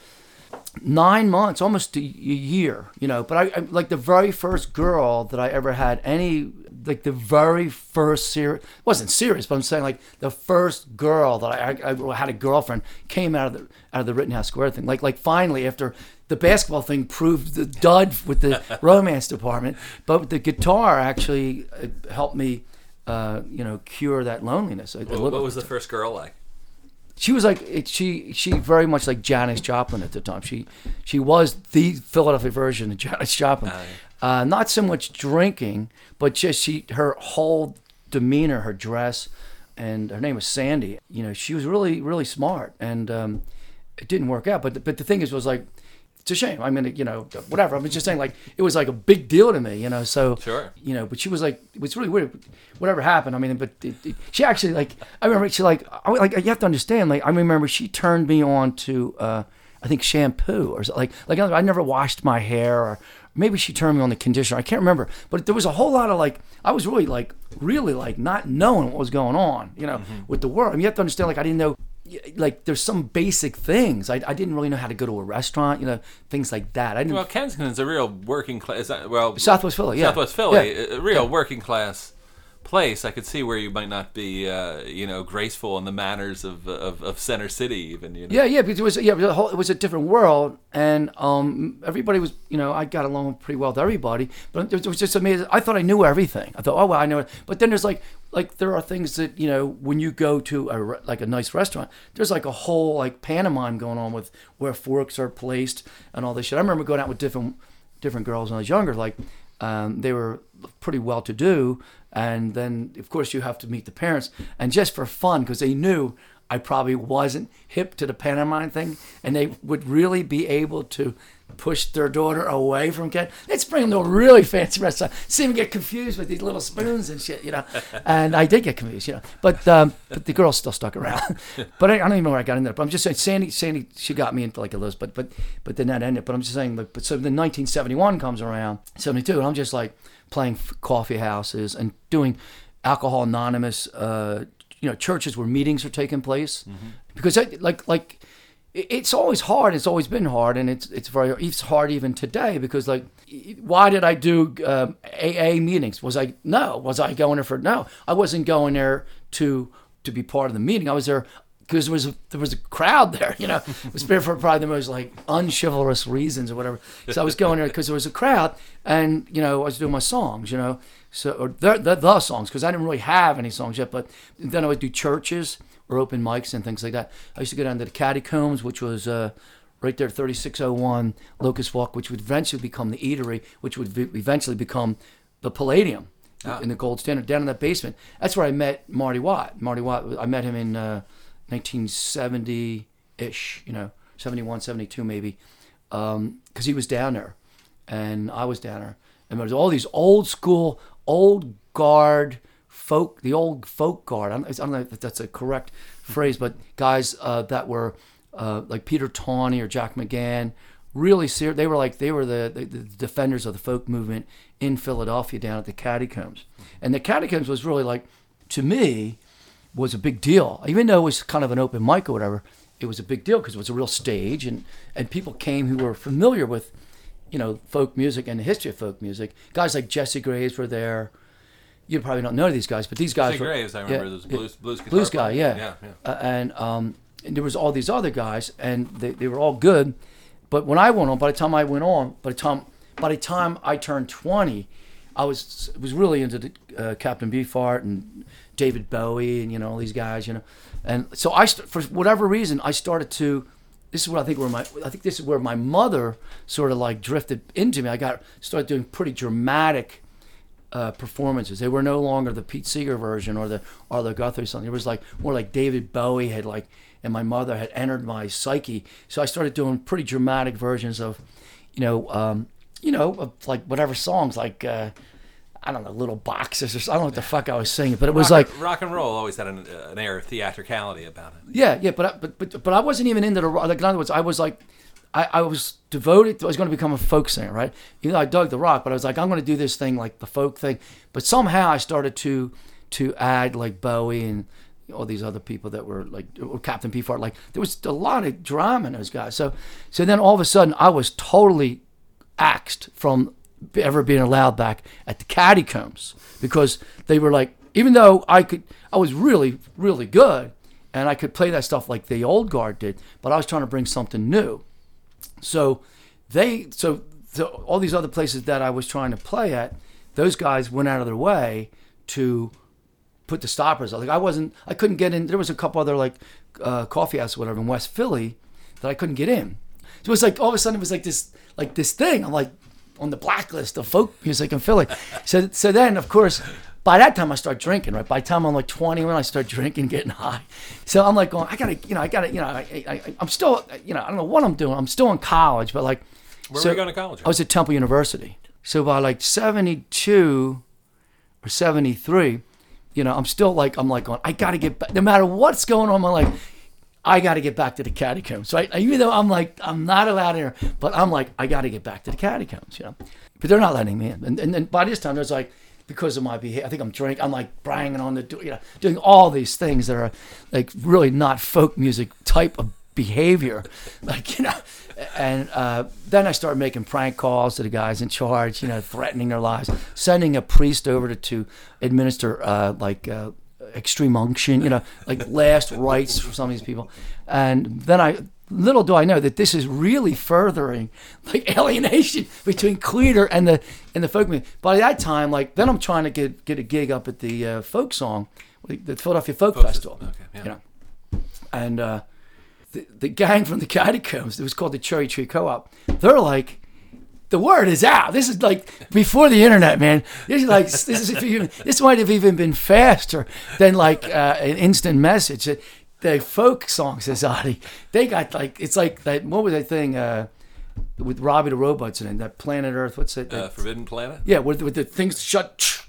nine months, almost a, a year, you know. But I, I like the very first girl that I ever had any, like the very first series wasn't serious, but I'm saying like the first girl that I, I, I had a girlfriend came out of the out of the Rittenhouse Square thing. Like like finally after the basketball thing proved the dud with the romance department, but the guitar actually uh, helped me. Uh, you know, cure that loneliness. What, what was the first girl like? she was like it, she she very much like Janis Joplin at the time. She she was the Philadelphia version of Janis Joplin. Uh, not so much drinking, but just she her whole demeanor, her dress, and her name was Sandy. You know, she was really really smart, and um, it didn't work out. But the, but the thing is, was like. It's a shame. I mean, you know, whatever. I'm just saying, like, it was like a big deal to me, you know. So, Sure. you know, but she was like, it was really weird. Whatever happened, I mean, but it, it, she actually like, I remember she like, I, like you have to understand, like, I remember she turned me on to, uh, I think shampoo or like, like I never washed my hair or maybe she turned me on the conditioner. I can't remember, but there was a whole lot of like, I was really like, really like not knowing what was going on, you know, mm-hmm. with the world. I mean, you have to understand, like, I didn't know. Like there's some basic things I, I didn't really know how to go to a restaurant, you know, things like that. I didn't. Well, Kensington's a real working class. Well, Southwest Philly, yeah. Southwest Philly, Yeah. a real working class place. I could see where you might not be, uh, you know, graceful in the manners of, of, of Center City, even. You know? Yeah, yeah, because it was yeah, it whole, it was a different world, and um, everybody was you know I got along pretty well with everybody, but it was just amazing. I thought I knew everything. I thought, oh well, I know it. But then there's like like there are things that you know when you go to a re- like a nice restaurant, there's like a whole like pantomime going on with where forks are placed and all this shit. I remember going out with different different girls when I was younger, like um, they were pretty well to do, and then of course you have to meet the parents, and just for fun because they knew I probably wasn't hip to the pantomime thing, and they would really be able to push their daughter away from Ken. Let's bring them to a really fancy restaurant. See them get confused with these little spoons and shit, you know. And I did get confused, you know. But um, but the girl still stuck around. but I, I don't even know where I got in there. But I'm just saying, Sandy, Sandy, she got me into like a list. But but but then that ended. But I'm just saying, like, but so then 1971 comes around, 72, and I'm just like playing coffee houses and doing alcohol anonymous. Uh, you know, churches where meetings are taking place because I, like like it's always hard. It's always been hard, and it's it's very it's hard even today because like, why did I do um, AA meetings? Was I no? Was I going there for no? I wasn't going there to to be part of the meeting. I was there because there was a, there was a crowd there. You know, it was there for probably the most like unchivalrous reasons or whatever. So I was going there because there was a crowd, and you know I was doing my songs. You know, so or the the, the songs because I didn't really have any songs yet. But then I would do churches or open mics and things like that. I used to go down to the Catacombs, which was uh, right there, 3601 Locust Walk, which would eventually become the Eatery, which would v- eventually become the Palladium in the Gold Standard, down in that basement. That's where I met Marty Watt. Marty Watt, I met him in uh, 1970 ish, you know, 71, 72 maybe, because he was down there and I was down there. And there was all these old school, old guard folk, the old folk guard. I don't, I don't know if that's a correct phrase, but guys uh, that were uh, like Peter Tawney or Jack McGann, really serious. They were like they were the, the, the defenders of the folk movement in Philadelphia down at the Catacombs. And the Catacombs was really like, to me, was a big deal. Even though it was kind of an open mic or whatever, it was a big deal because it was a real stage, and and people came who were familiar with, you know, folk music and the history of folk music. Guys like Jesse Graves were there. You probably don't know these guys, but these guys Jesse were Graves, I remember, yeah, those blues- blues blues guy, player. yeah, Yeah, yeah. Uh, and um, and there was all these other guys, and they, they were all good. But when I went on, by the time I went on, by the time by the time I turned twenty, I was was really into the, uh, Captain Beefheart and David Bowie and you know all these guys, you know, and so I st- for whatever reason I started to. This is what I think where my I think this is where my mother sort of like drifted into me. I got started doing pretty dramatic uh, performances. They were no longer the Pete Seeger version or the Arlo Guthrie something. It was like more like David Bowie had like, and my mother had entered my psyche. So I started doing pretty dramatic versions of, you know, um, you know, like whatever songs like. Uh, I don't know, little boxes or something. I don't know what the fuck I was singing, but it was rock, like, rock and roll always had an, uh, an air of theatricality about it. yeah, yeah, but I, but but but I wasn't even into the rock. Like in other words, I was like, I, I was devoted. To, I was going to become a folk singer, right? You know, I dug the rock, but I was like, I'm going to do this thing like the folk thing. But somehow I started to to add like Bowie and all these other people that were like or Captain Beefheart. Like there was a lot of drama in those guys. So so then all of a sudden I was totally axed from ever being allowed back at the catacombs because they were like even though I could I was really really good and I could play that stuff like the old guard did but I was trying to bring something new so they so, so all these other places that I was trying to play at those guys went out of their way to put the stoppers. Like I wasn't, I couldn't get in. There was a couple other like uh, coffee houses, or whatever, in West Philly that I couldn't get in. So it was like all of a sudden it was like this, like this thing. I'm like on the blacklist of folk music in Philly. So so then of course. By that time, I start drinking. Right. By the time I'm like 20, when I start drinking, getting high, so I'm like going, I gotta, you know, I gotta, you know, I, I, I'm still, you know, I don't know what I'm doing. I'm still in college, but like, Where so were you going to college? I was at Temple University. So by like 72 or 73, you know, I'm still like, I'm like going, I got to get back, no matter what's going on in my life, I got to get back to the catacombs, right? Even though I'm like, I'm not allowed in here, but I'm like, I got to get back to the catacombs, you know? But they're not letting me in. And, and then by this time, there's like, because of my behavior, I think I'm drinking, I'm like banging on the door, you know, doing all these things that are like really not folk music type of behavior. Like, you know, and uh, then I started making prank calls to the guys in charge, you know, threatening their lives, sending a priest over to, to administer uh, like uh, extreme unction, you know, like last rites for some of these people. And then I, little do I know that this is really furthering like alienation between Kweder and the and the folk music. By that time, like then I'm trying to get get a gig up at the uh, folk song, the Philadelphia Folk, Festival. okay, yeah. You know, and uh, the, the gang from the catacombs, it was called the Cherry Tree Co-op. They're like, the word is out. This is like before the internet, man. This is like this is if you, this might have even been faster than like uh, an instant message. the folk song society. They got like it's like that. What was that thing uh, with Robby the Robots and? That Planet Earth. What's it? Uh, Forbidden Planet. yeah, with, with the things shut,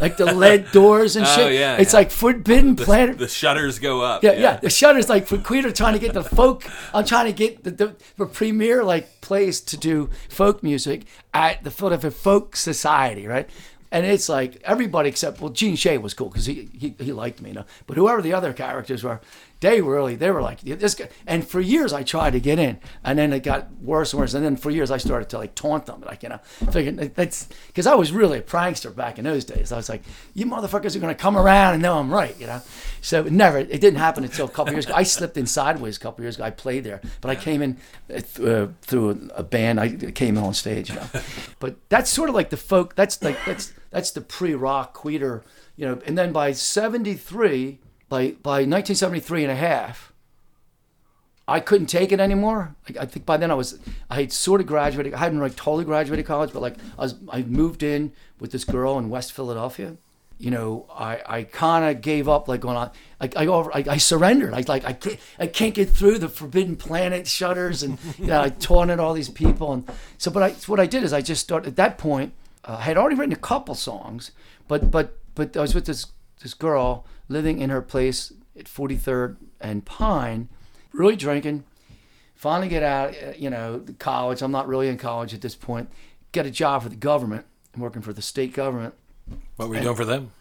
like the lead doors and shit. Oh, shit. yeah, it's yeah. like Forbidden The, Planet. the shutters go up. Yeah, yeah. The shutters like for Queen are trying to get the folk. I'm trying to get the, the, the premier like place to do folk music at the Philadelphia Folk Society, right? And it's like everybody except well, Gene Shay was cool because he, he he liked me, you know. But whoever the other characters were, they really they were like this guy. And for years I tried to get in, and then it got worse and worse. And then for years I started to like taunt them, like you know, figuring that's because I was really a prankster back in those days. I was like, you motherfuckers are gonna come around and know I'm right, you know. So it never, it didn't happen until a couple years ago. I slipped in sideways a couple years ago. I played there, but I came in uh, th- uh, through a band. I came in on stage, you know. But that's sort of like the folk. That's like that's that's the pre-rock Kweder, you know. And then by '73, by by 1973 and a half, I couldn't take it anymore. Like, I think by then I was, I had sort of graduated. I hadn't like totally graduated college, but like I was, I moved in with this girl in West Philadelphia. You know, I, I kind of gave up like going on, I, I, over, I, I surrendered. I like, I can't, I can't get through the Forbidden Planet shutters, and you know, I taunted all these people, and so. But I, what I did is I just started at that point. Uh, I had already written a couple songs, but but but I was with this this girl living in her place at 43rd and Pine, really drinking. Finally get out, uh, you know, college. I'm not really in college at this point. Get a job for the government. I'm working for the state government. What were you doing for them?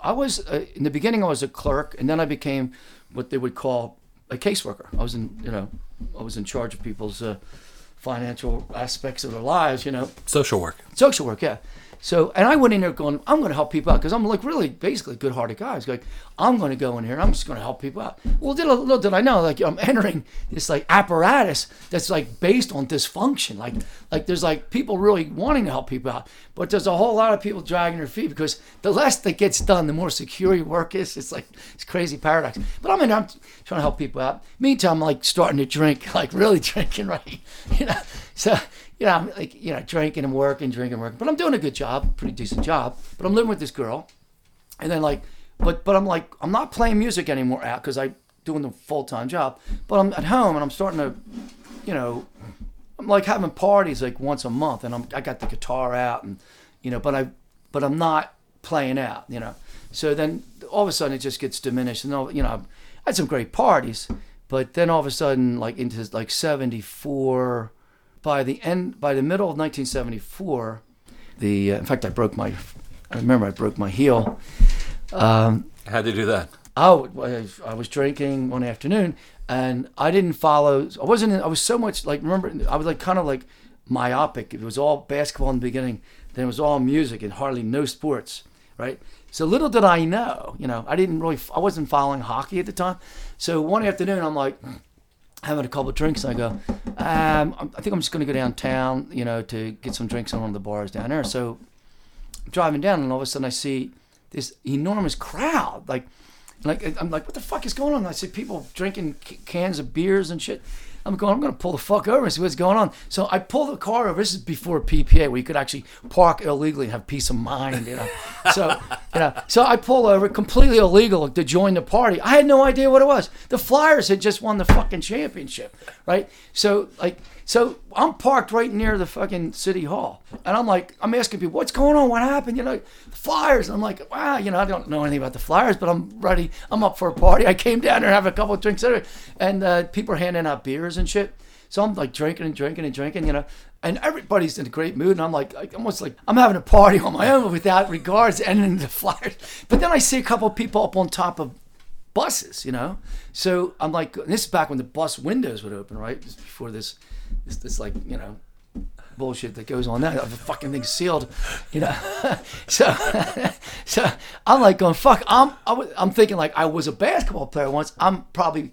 I was uh, in the beginning. I was a clerk, and then I became what they would call a caseworker. I was in, you know, I was in charge of people's uh, financial aspects of their lives. You know, Social work. social work, yeah. So, and I went in there going, I'm going to help people out because I'm like really basically good-hearted guy. I was like, I'm going to go in here and I'm just going to help people out. Well, little, little did I know, like I'm entering this like apparatus that's like based on dysfunction. Like, like there's like people really wanting to help people out, but there's a whole lot of people dragging their feet because the less that gets done, the more secure your work is. It's like it's crazy paradox. But I'm in, there, I'm trying to help people out. Meantime, I'm like starting to drink, like really drinking, right? You know, so you know, I'm like, you know, drinking and working, drinking and working. But I'm doing a good job, pretty decent job. But I'm living with this girl. And then like, but but I'm like, I'm not playing music anymore out because I'm doing the full time job. But I'm at home and I'm starting to, you know, I'm like having parties like once a month, and I'm I got the guitar out and, you know, but I, but I'm not playing out, you know. So then all of a sudden it just gets diminished, and all you know, I had some great parties, but then all of a sudden like into like '74 by the end by the middle of 1974 the uh, in fact i broke my i remember i broke my heel. Um, How'd you do that? I, was, I was drinking one afternoon and i didn't follow i wasn't in, i was so much like remember i was like kind of like myopic. It was all basketball in the beginning then it was all music and hardly no sports right? So little did i know you know i didn't really i wasn't following hockey at the time. So one afternoon i'm like having a couple of drinks. And I go, um, I think I'm just going to go downtown, you know, to get some drinks in one of the bars down there. So driving down, and all of a sudden I see this enormous crowd. Like, like I'm like, what the fuck is going on? And I see people drinking c- cans of beers and shit. I'm going, I'm going to pull the fuck over and see what's going on. So I pull the car over. This is before PPA, where you could actually park illegally and have peace of mind, you know. So, you know, so I pull over, completely illegal to join the party. I had no idea what it was. The Flyers had just won the fucking championship, right? So, like, so I'm parked right near the fucking city hall, and I'm like, I'm asking people, what's going on? What happened? You know, the Flyers. I'm like, wow, you know, I don't know anything about the Flyers, but I'm ready. I'm up for a party. I came down there and have a couple of drinks, and uh, people are handing out beers and shit. So I'm like drinking and drinking and drinking, you know, and everybody's in a great mood, and I'm like, like almost like I'm having a party on my own without regards to the Flyers. But then I see a couple of people up on top of buses, you know. So I'm like, this is back when the bus windows would open, right? Before this, this like, you know, bullshit that goes on there. The fucking thing's sealed, you know. so, so I'm like going, fuck. I'm, I was, I'm thinking like I was a basketball player once. I'm probably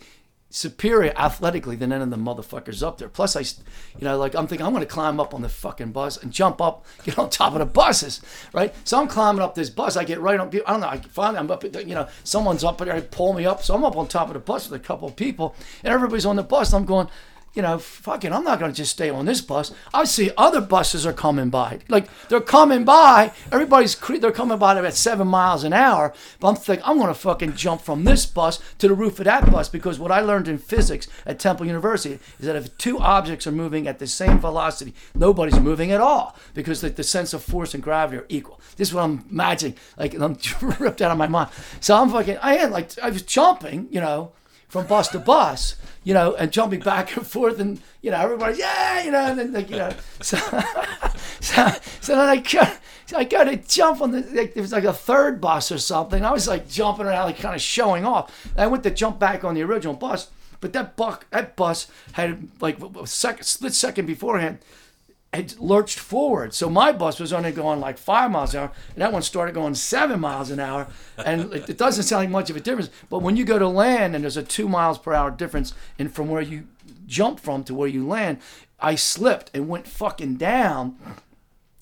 superior athletically than any of the motherfuckers up there. Plus, I, you know, like I'm thinking I'm to climb up on the fucking bus and jump up, get on top of the buses, right? So I'm climbing up this bus. I get right on. I don't know. I finally I'm up. You know, someone's up there, pull me up. So I'm up on top of the bus with a couple of people, and everybody's on the bus. I'm going. You know, fucking, I'm not going to just stay on this bus. I see other buses are coming by. Like, they're coming by. Everybody's, cre- they're coming by at seven miles an hour. But I'm thinking, I'm going to fucking jump from this bus to the roof of that bus because what I learned in physics at Temple University is that if two objects are moving at the same velocity, nobody's moving at all because the, the sense of force and gravity are equal. This is what I'm imagining. Like, I'm ripped out of my mind. So I'm fucking, I had like, I was jumping, you know, from bus to bus, you know, and jumping back and forth, and you know, everybody's yeah, you know, and then like, you know, so so, so then I go, so I go to jump on the, like, there was like a third bus or something. I was like jumping around, like kind of showing off. And I went to jump back on the original bus, but that buck, that bus had like a second, split second beforehand had lurched forward. So my bus was only going like five miles an hour, and that one started going seven miles an hour. And it, it doesn't sound like much of a difference, but when you go to land and there's a two miles per hour difference in from where you jump from to where you land, I slipped and went fucking down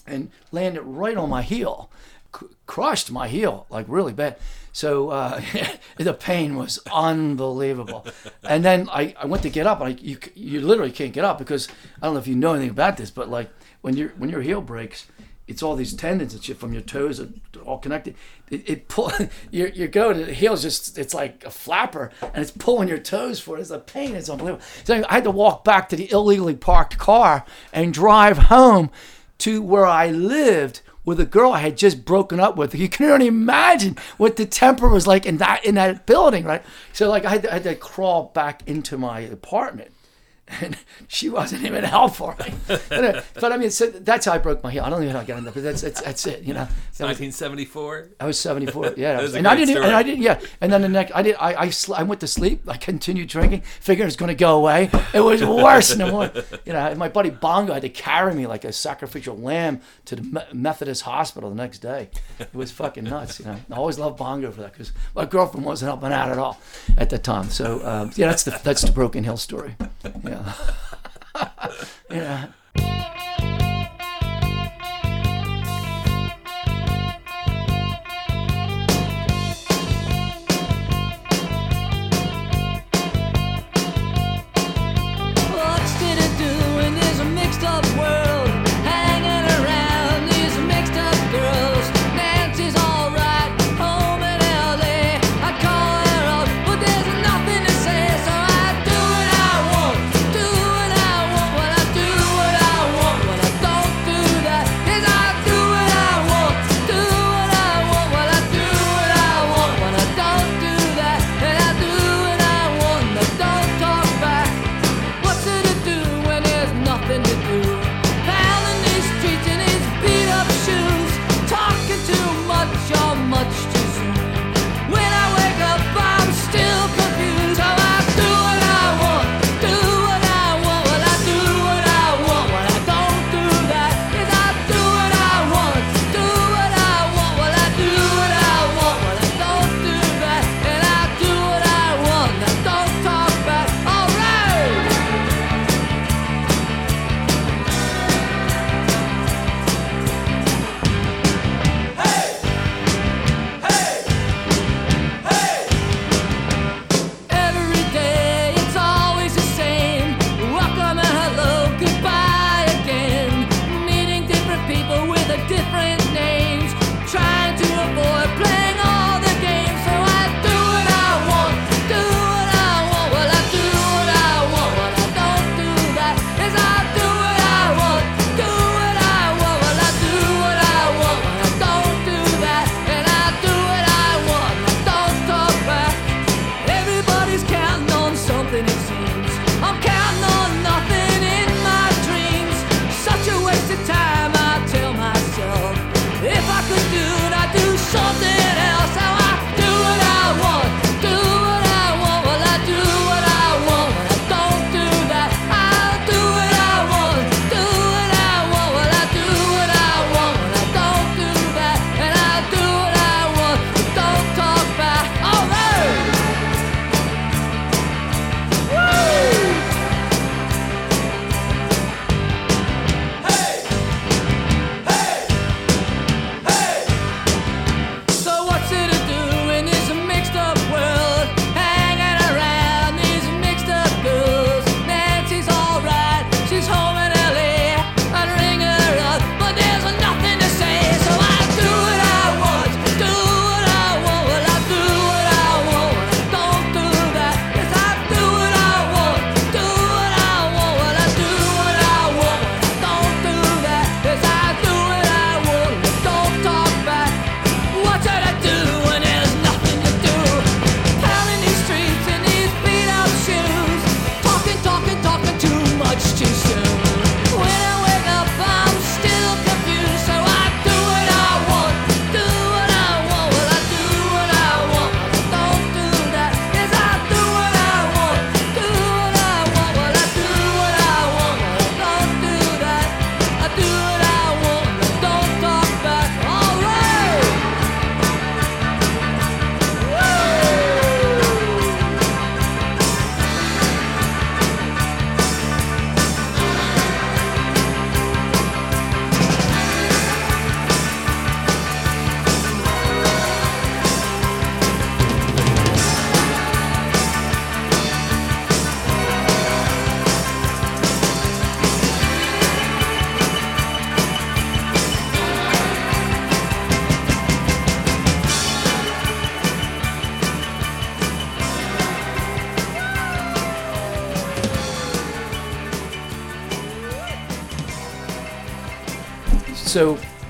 and landed right on my heel, C- crushed my heel like really bad. So uh, the pain was unbelievable. And then I, I went to get up, and I, you you literally can't get up because I don't know if you know anything about this, but like when your when your heel breaks, it's all these tendons and shit from your toes are all connected. It, it pull you you go to the heel's just it's like a flapper and it's pulling your toes for it. It's a pain. It's unbelievable. So I had to walk back to the illegally parked car and drive home to where I lived with a girl I had just broken up with. You can only imagine what the temper was like in that in that building, right? So like I had to, I had to crawl back into my apartment. And she wasn't even helpful, but, uh, but I mean, so that's how I broke my heel. I don't even know how I got into, but that's that's, that's it, you know. That was- 1974. I was 74. Yeah, a and I didn't. story. And I didn't. Yeah, and then the next, I did. I I, sl- I went to sleep. I continued drinking, figuring it's going to go away. It was worse than more. You know, my buddy Bongo had to carry me like a sacrificial lamb to the Methodist hospital the next day. It was fucking nuts. You know, I always loved Bongo for that because my girlfriend wasn't helping out at all at the time. So um, yeah, that's the that's the Broken Hill story. Yeah. Yeah.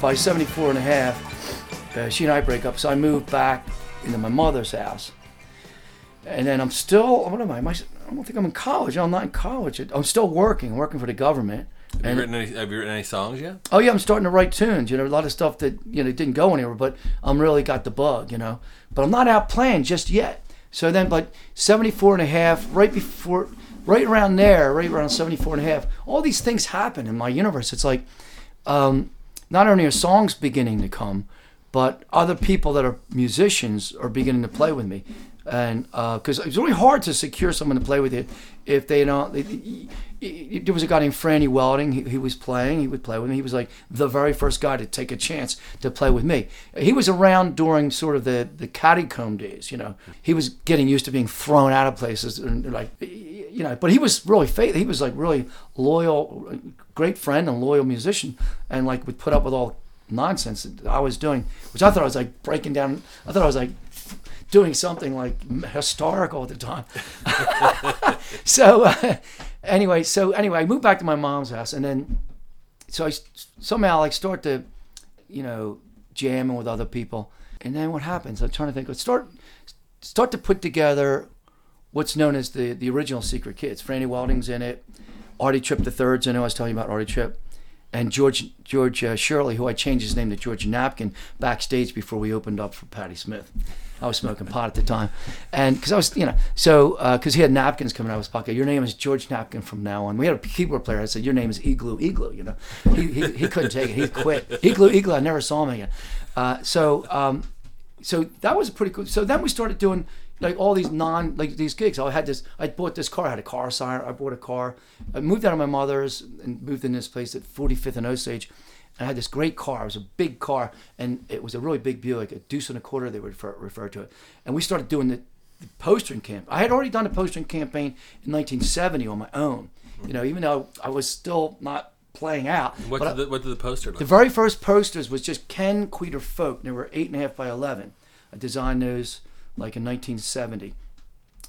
by 74 and a half, uh, she and I break up. So I move back into my mother's house. And then I'm still, what am I? Am I I don't think I'm in college. I'm not in college. I'm still working, working for the government. Have you, written any, have you written any songs yet? Oh yeah, I'm starting to write tunes. You know, a lot of stuff that you know didn't go anywhere, but I'm really got the bug. You know, but I'm not out playing just yet. So then, but 74 and a half, right before, right around there, right around 74 and a half, all these things happen in my universe. It's like, um, not only are songs beginning to come, but other people that are musicians are beginning to play with me. And uh, because it's really hard to secure someone to play with you if they don't. They, there was a guy named Franny Welding. He, he was playing. He would play with me. He was like the very first guy to take a chance to play with me. He was around during sort of the the catacomb days. You know, he was getting used to being thrown out of places and like you know. But he was really faith. He was like really loyal, great friend and loyal musician, and like would put up with all nonsense that I was doing, which I thought I was like breaking down. I thought I was like doing something like historical at the time. so uh, anyway, so anyway, I moved back to my mom's house, and then so I somehow like start to, you know, jamming with other people, and then what happens? I'm trying to think. Let's start start to put together what's known as the the original Secret Kidds. Franny Welding's in it. Artie Tripp the Third's in it. I was telling you about Artie Tripp. And George George uh, Shirley, who I changed his name to George Napkin backstage before we opened up for Patti Smith. I was smoking pot at the time, and because I was, you know, so because he had napkins coming out of his pocket. Your name is George Napkin from now on. We had a keyboard player. I said, "Your name is Igloo Igloo." You know, he, he, he couldn't take it. He quit. Igloo Igloo. I never saw him again. Uh, so um, so that was pretty cool. So then we started doing like all these non like these gigs. I had this. I bought this car. I had a car sign. I bought a car. I moved out of my mother's and moved in this place at 45th and Osage. And I had this great car. It was a big car, and it was a really big Buick, a deuce and a quarter. They would refer, refer to it. And we started doing the, the postering camp. I had already done a postering campaign in 1970 on my own. You know, even though I was still not playing out. What did, the, what did the poster look the very first posters was just Ken Kweder Folk. They were eight and a half by eleven. I designed those like in 1970,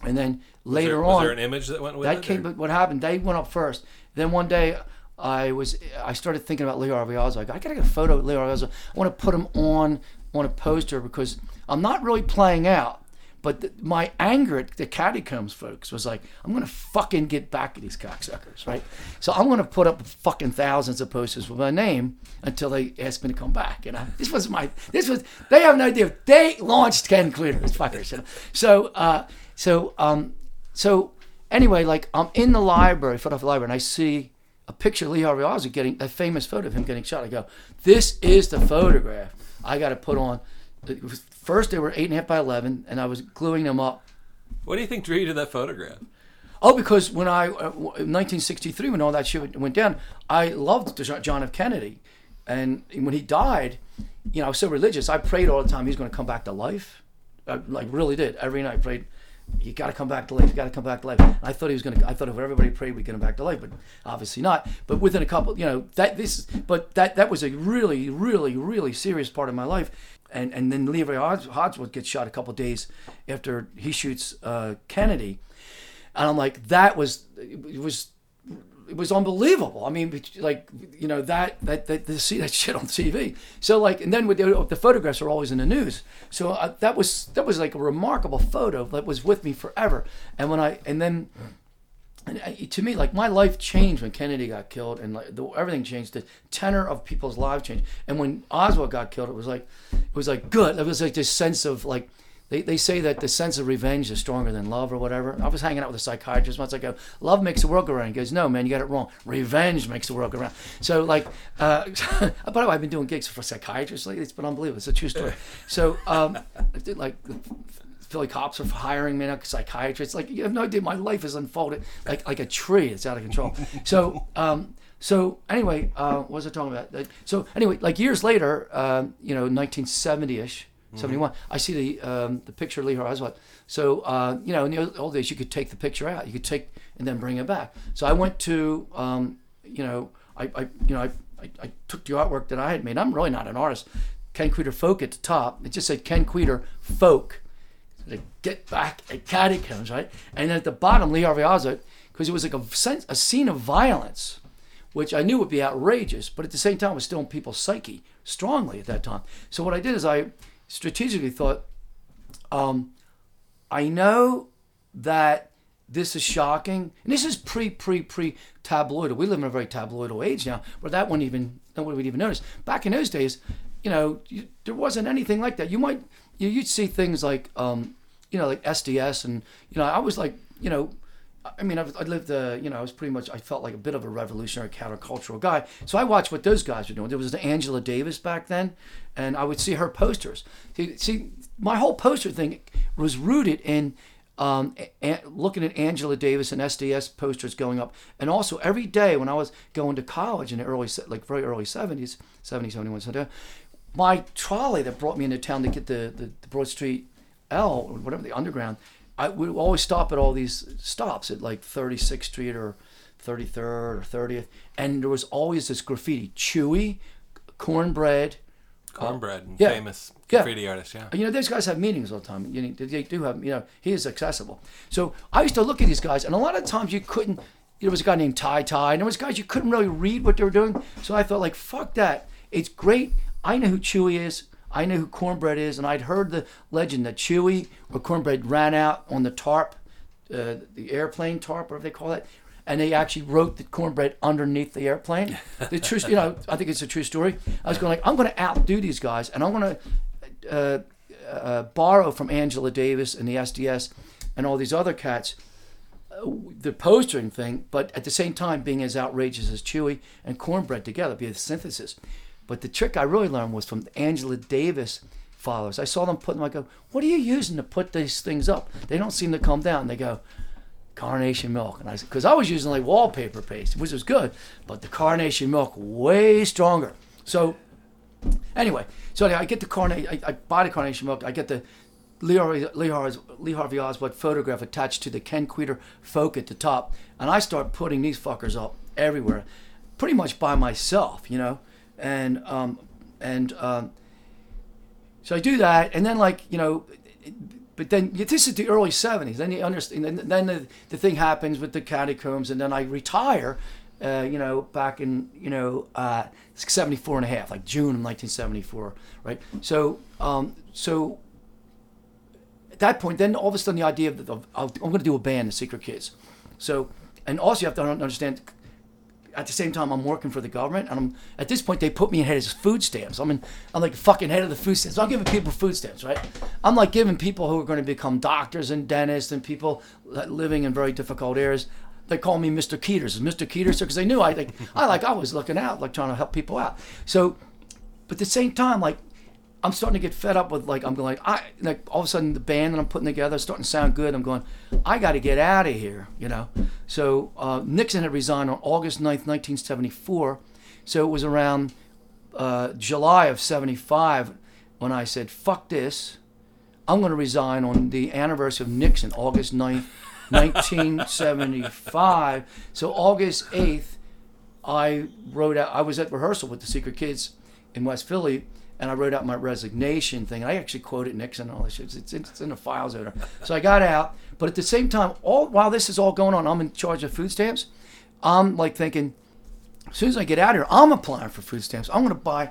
and then Was later there, was on there an image that went with it? that it? came. or- But what happened? They went up first. Then one day, I was I started thinking about Leo Arviazzo. I, I gotta get a photo of Leo Arviazzo. I want to put him on on a poster because I'm not really playing out. But th- my anger at the catacombs folks was like, I'm gonna fucking get back at these cocksuckers, right? So I'm gonna put up fucking thousands of posters with my name until they ask me to come back. You know, this was my, this was. They have no idea. They launched Ken these fuckers. So, uh, so, um, so anyway, like I'm in the library, Philadelphia Library, and I see a picture of Lee Harvey Oswald getting a famous photo of him getting shot. I go, this is the photograph I got to put on. Was- First, they were eight and a half by eleven, and I was gluing them up. What do you think drew you to that photograph? Oh, because when I, uh, w- in 1963, when all that shit went down, I loved John F. Kennedy. And when he died, you know, I was so religious. I prayed all the time he's going to come back to life. I, like, really did. Every night I prayed, you got to come back to life. You got to come back to life. I thought he was to, I thought if everybody prayed, we'd get him back to life, but obviously not. But within a couple, you know, that, this, but that, that was a really, really, really serious part of my life. And, and then Leroy Hod- Hodsworth gets shot a couple days after he shoots uh, Kennedy and I'm like, that was it was it was unbelievable. I mean, like you know that that that to see that shit on TV. So like, and then with the, the photographs are always in the news. So uh, that was that was like a remarkable photo that was with me forever. And when I and then. And I- to me, like my life changed when Kennedy got killed, and like the, everything changed. The tenor of people's lives changed. And when Oswald got killed, it was like, it was like good. It was like this sense of like, they, they say that the sense of revenge is stronger than love or whatever. I was hanging out with a psychiatrist once. I go, love makes the world go round. He goes, no, man, you got it wrong. Revenge makes the world go round. So like, uh, by the way, I've been doing gigs for psychiatrists lately. It's been unbelievable. It's a true story. So um, did, like. Philly cops are hiring me now, psychiatrists. Like you have no idea, my life is unfolded like like a tree. It's out of control. So um, so anyway, uh, what was I talking about? Uh, So anyway, like years later, um, you know, 1970ish, 71, I see the um, the picture of Lee Harvey Oswald. So uh, you know, in the old- days, you could take the picture out, you could take and then bring it back. So I went to, um, you know, I, I you know, I, I, I took the artwork that I had made. I'm really not an artist. Ken Kweder Folk at the top. It just said Ken Kweder Folk to get back at catacombs, right? And at the bottom, Lee Harvey Oswald, because it was like a, sense, a scene of violence which I knew would be outrageous, but at the same time was still in people's psyche strongly at that time. So what I did is I strategically thought, um, I know that this is shocking, and this is pre pre pre tabloid. We live in a very tabloidal age now, where that wouldn't even no one would even notice. Back in those days, you know, you, there wasn't anything like that. You might you, you'd see things like um, you know like SDS, and you know I was like you know. I mean, I've, I lived, uh, you know, I was pretty much, I felt like a bit of a revolutionary countercultural guy. So I watched what those guys were doing. There was the Angela Davis back then, and I would see her posters. See, see my whole poster thing was rooted in um, a- looking at Angela Davis and SDS posters going up. And also every day when I was going to college in the early, like very early 70s, 70, 71, 72, my trolley that brought me into town to get the, the, the Broad Street L or whatever, the underground, I would always stop at all these stops at like 36th Street or 33rd or 30th. And there was always this graffiti, Chewy, cornbread, Cornbread, uh, and Yeah. famous Yeah. graffiti artist. Yeah. you know, these guys have meetings all the time. You know, they do have, you know, he is accessible. So I used to look at these guys, and a lot of times you couldn't. There was a guy named Ty Ty, and there was guys you couldn't really read what they were doing. So I thought, like, fuck that. It's great. I know who Chewy is. I knew who Cornbread is, and I'd heard the legend that Chewy or Cornbread ran out on the tarp, uh, the airplane tarp, whatever they call it, and they actually wrote the cornbread underneath the airplane. The true, you know, I think it's a true story. I was going like, I'm going to outdo these guys, and I'm going to uh, uh, borrow from Angela Davis and the SDS and all these other cats uh, the postering thing, but at the same time being as outrageous as Chewy and Cornbread together, be a synthesis. But the trick I really learned was from Angela Davis followers. I saw them put them. I go, "What are you using to put these things up? They don't seem to come down." They go, "Carnation milk," and I said, "Because I was using like wallpaper paste, which was good, but the carnation milk way stronger." So anyway, so I get the carnation. I, I buy the carnation milk. I get the Lee Harvey, Lee, Harvey, Lee Harvey Oswald photograph attached to the Ken Kweder folk at the top, and I start putting these fuckers up everywhere, pretty much by myself, you know, and um, and um, so I do that, and then like you know, but then this is the early '70s. Then you understand. Then, then the, the thing happens with the catacombs, and then I retire. Uh, you know, back in you know uh, 74 and a half, like June of 1974, right? So, um, so at that point, then all of a sudden the idea of, of, of I'm going to do a band, the Secret Kidds. So, and also you have to understand. At the same time, I'm working for the government, and I'm at this point they put me in head of food stamps. I'm in, I'm like fucking head of the food stamps. I'm giving people food stamps, right? I'm like giving people who are going to become doctors and dentists and people living in very difficult areas. They call me Mr. Keters, Mr. Keters, because they knew I like I like I was looking out, like trying to help people out. So, but at the same time, like I'm starting to get fed up with like I'm going like I like all of a sudden the band that I'm putting together is starting to sound good. I'm going, I got to get out of here, you know. So uh, Nixon had resigned on August 9th, 1974. So it was around uh, July of 75 when I said, fuck this. I'm going to resign on the anniversary of Nixon, August 9th, 1975. So August 8th, I wrote out, I was at rehearsal with the Secret Kidds in West Philly, and I wrote out my resignation thing. I actually quoted Nixon and all this shit. It's, it's in the files over there. So I got out, but at the same time, all while this is all going on, I'm in charge of food stamps. I'm like thinking, as soon as I get out of here, I'm applying for food stamps. I'm going to buy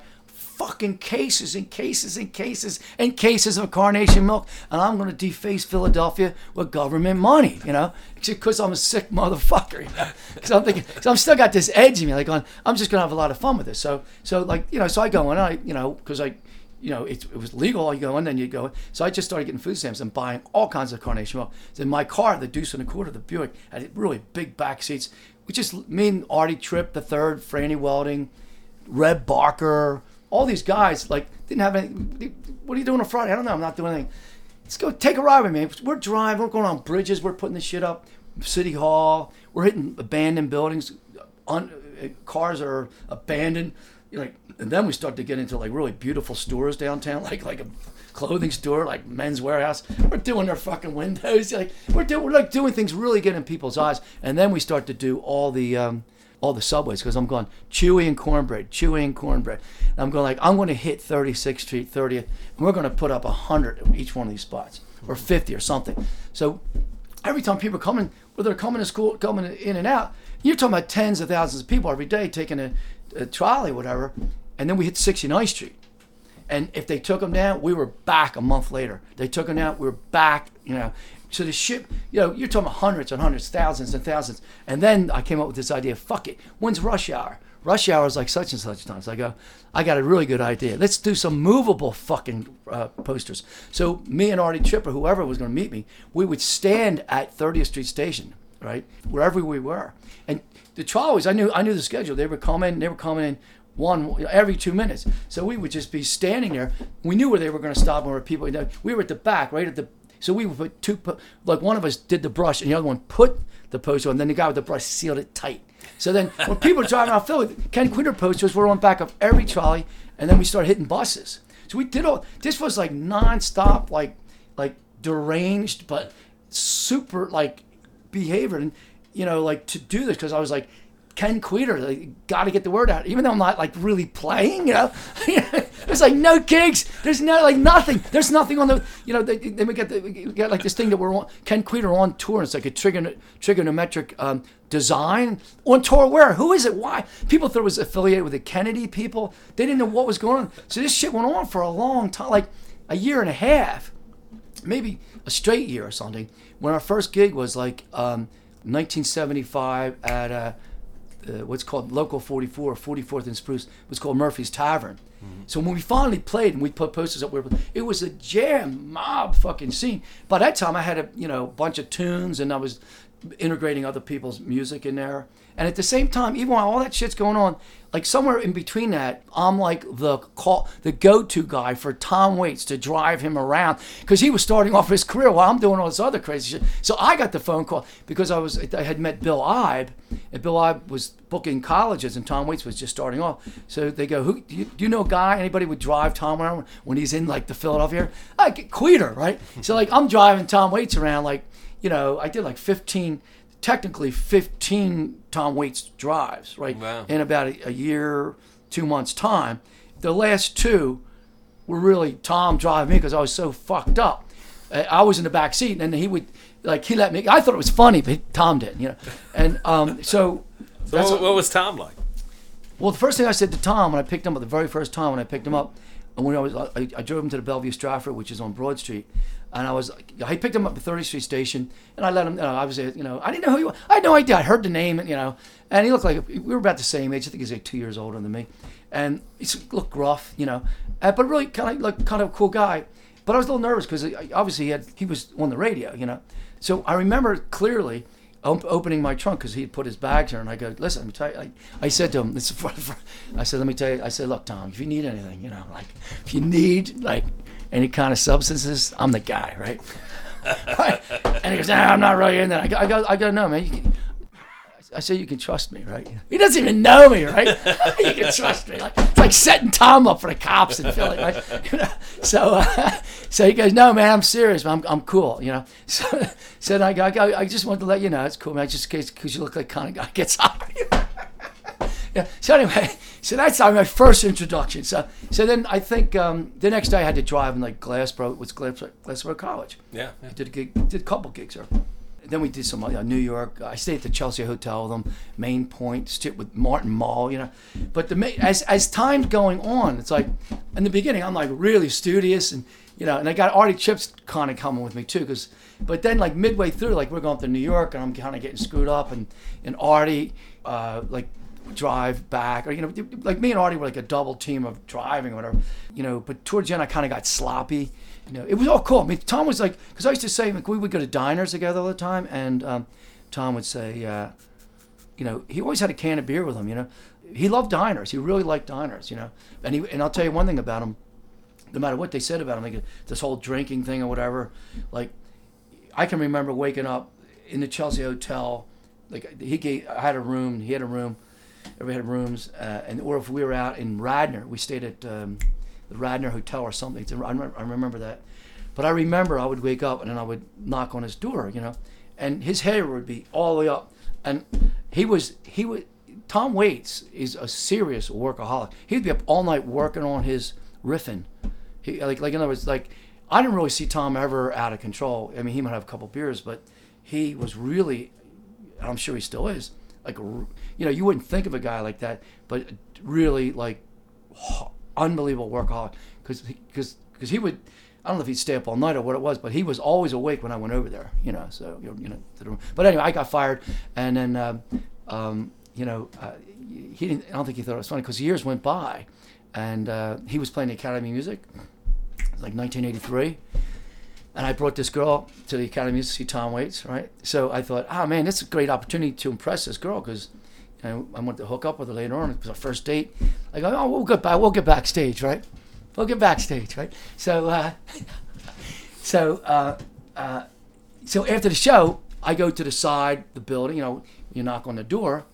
fucking cases and cases and cases and cases of carnation milk, and I'm to deface Philadelphia with government money, you know, because I'm a sick motherfucker. You know? Because I'm thinking, because I'm still got this edge in me, like going, I'm just to have a lot of fun with this. So, so like, you know, so I go and I, you know, because I, you know, it, it was legal. You go in, then you go. So I just started getting food stamps and buying all kinds of carnation milk. In my car, the Deuce and a Quarter, the Buick, had really big back seats. We just me and Artie Tripp, the third, Franny Welding, Red Barker, all these guys like didn't have any. What are you doing on Friday? I don't know. I'm not doing anything. Let's go take a ride with me. We're driving. We're going on bridges. We're putting this shit up. City Hall. We're hitting abandoned buildings. On cars are abandoned. You're like, and then we start to get into like really beautiful stores downtown, like like a clothing store, like Men's Wearhouse. We're doing their fucking windows. Like we're doing, we're like doing things really get in people's eyes. And then we start to do all the. Um, all the subways because I'm going Chewy and cornbread, Chewy and cornbread. And I'm going like I'm going to hit 36th Street, 30th, and we're going to put up 100 at each one of these spots or 50 or something. So every time people are coming, whether they're coming to school, coming in and out, you're talking about tens of thousands of people every day taking a, a trolley, whatever. And then we hit 69th Street. And if they took them down, we were back a month later. They took them down, we were back, you know. So the ship, you know, you're talking about hundreds and hundreds, thousands and thousands. And then I came up with this idea fuck it, when's rush hour? Rush hour is like such and such times. I go, I got a really good idea. Let's do some movable fucking uh, posters. So me and Artie Chipper, whoever was going to meet me, we would stand at 30th Street Station, right, wherever we were. And the trolleys, I knew, I knew the schedule. They were coming, they were coming in one every two minutes. So we would just be standing there. We knew where they were going to stop and where people. We were at the back, right at the. So we would put two, like one of us did the brush, and the other one put the poster, and then the guy with the brush sealed it tight. So then when people were driving around Philly, Ken Kweder posters were on back of every trolley, and then we started hitting buses. So we did all. This was like nonstop, like like deranged, but super like behavior, and you know, like to do this because I was like Ken Kweder, like, got to get the word out. Even though I'm not like really playing, you know, there's like no gigs. There's no like nothing. There's nothing on the, you know. Then we get the, we get like this thing that we're on Ken Kweder on tour. It's like a trigon, trigonometric um, design on tour. Where? Who is it? Why? People thought it was affiliated with the Kennedy people. They didn't know what was going on. So this shit went on for a long time, like a year and a half, maybe a straight year or something. When our first gig was like um, 1975 at. Uh, uh, what's called Local 44, 44th and Spruce, was called Murphy's Tavern. Mm-hmm. So when we finally played and we put posters up, it was a jam mob fucking scene. By that time, I had a you know bunch of tunes and I was integrating other people's music in there. And at the same time, even while all that shit's going on, like somewhere in between that, I'm like the call, the go-to guy for Tom Waits to drive him around because he was starting off his career while I'm doing all this other crazy shit. So I got the phone call because I was I had met Bill Ibe, and Bill Ibe was booking colleges, and Tom Waits was just starting off. So they go, "Who do you, do you know a guy? Anybody would drive Tom around when he's in like the Philadelphia? I get Kweder, right? so like I'm driving Tom Waits around like you know I did like 15 technically 15 Tom Waits drives, right? Wow. In about a, a, year, two months' time. The last two were really Tom driving me because I was so fucked up. I was in the back seat, and he would like he let me. I thought it was funny, but Tom didn't, you know. And um, so. so what, what was Tom like? Well, the first thing I said to Tom when I picked him up, the very first time when I picked him up, and when I was, I, I drove him to the Bellevue Stratford, which is on Broad Street, and I was, I picked him up at 30th Street Station, and I let him. You know, I was, you know, I didn't know who he was. I had no idea. I heard the name, and you know, and he looked like we were about the same age. I think he's like two years older than me, and he looked gruff, you know, uh, but really kind of like kind of a cool guy. But I was a little nervous because obviously he had he was on the radio, you know. So I remember clearly op- opening my trunk because he had put his bags there, and I go, "Listen, let me tell you." I, I said to him, "This is I said, let me tell you." I said, "Look, Tom, if you need anything, you know, like if you need like any kind of substances, I'm the guy, right?" right? And he goes, nah, I'm not really in that. I go, I go, I go no, man. You can, I say you can trust me, right? He doesn't even know me, right? you can trust me. Like, it's like setting Tom up for the cops in Philly, right? You know? So, uh, so he goes, no, man, I'm serious, man. I'm, I'm cool, you know. So, so I go, I, go, I just wanted to let you know, it's cool, man. Just because you look like kind of guy gets hot. yeah. So anyway, so that's my first introduction. So, so then I think um, the next day I had to drive in like Glassboro, was Glassboro, Glassboro College. Yeah, yeah. I did a gig, did a couple gigs there. Then we did some uh, New York. I stayed at the Chelsea Hotel with them, Main Point, stayed with Martin Mull, you know. But the as as time's going on, it's like in the beginning I'm like really studious and you know, and I got Artie Chips kind of coming with me too, because. But then like midway through, like we're going to New York and I'm kind of getting screwed up, and and Artie, uh, like drive back or you know like me and Artie were like a double team of driving or whatever you know but towards the end I kind of got sloppy you know it was all cool. I mean Tom was like because I used to say like we would go to diners together all the time and um, Tom would say uh, you know he always had a can of beer with him you know. He loved diners. He really liked diners you know. And he and I'll tell you one thing about him. No matter what they said about him like this whole drinking thing or whatever like I can remember waking up in the Chelsea hotel like he gave, I had a room he had a room Everybody had rooms, uh, and or if we were out in Radnor, we stayed at um, the Radnor Hotel or something. I remember, I remember that. But I remember I would wake up and then I would knock on his door, you know, and his hair would be all the way up, and he was he was, Tom Waits is a serious workaholic. He'd be up all night working on his riffing. He like like in other words, like I didn't really see Tom ever out of control. I mean, he might have a couple beers, but he was really, I'm sure he still is, like, you know, you wouldn't think of a guy like that, but really like unbelievable workaholic because because because he would. I don't know if he'd stay up all night or what it was, but he was always awake when I went over there. You know, so you know. But anyway, I got fired, and then um, um, you know uh, he didn't. I don't think he thought it was funny because years went by, and uh, he was playing the Academy Music, like 1983, and I brought this girl to the Academy to see Tom Waits, right? So I thought, oh man, this is a great opportunity to impress this girl because. I wanted to hook up with her later on. It was our first date. I go, oh, we'll get back. We'll get backstage, right? We'll get backstage, right? So, uh, so, uh, uh, so after the show, I go to the side, the building. You know, you knock on the door,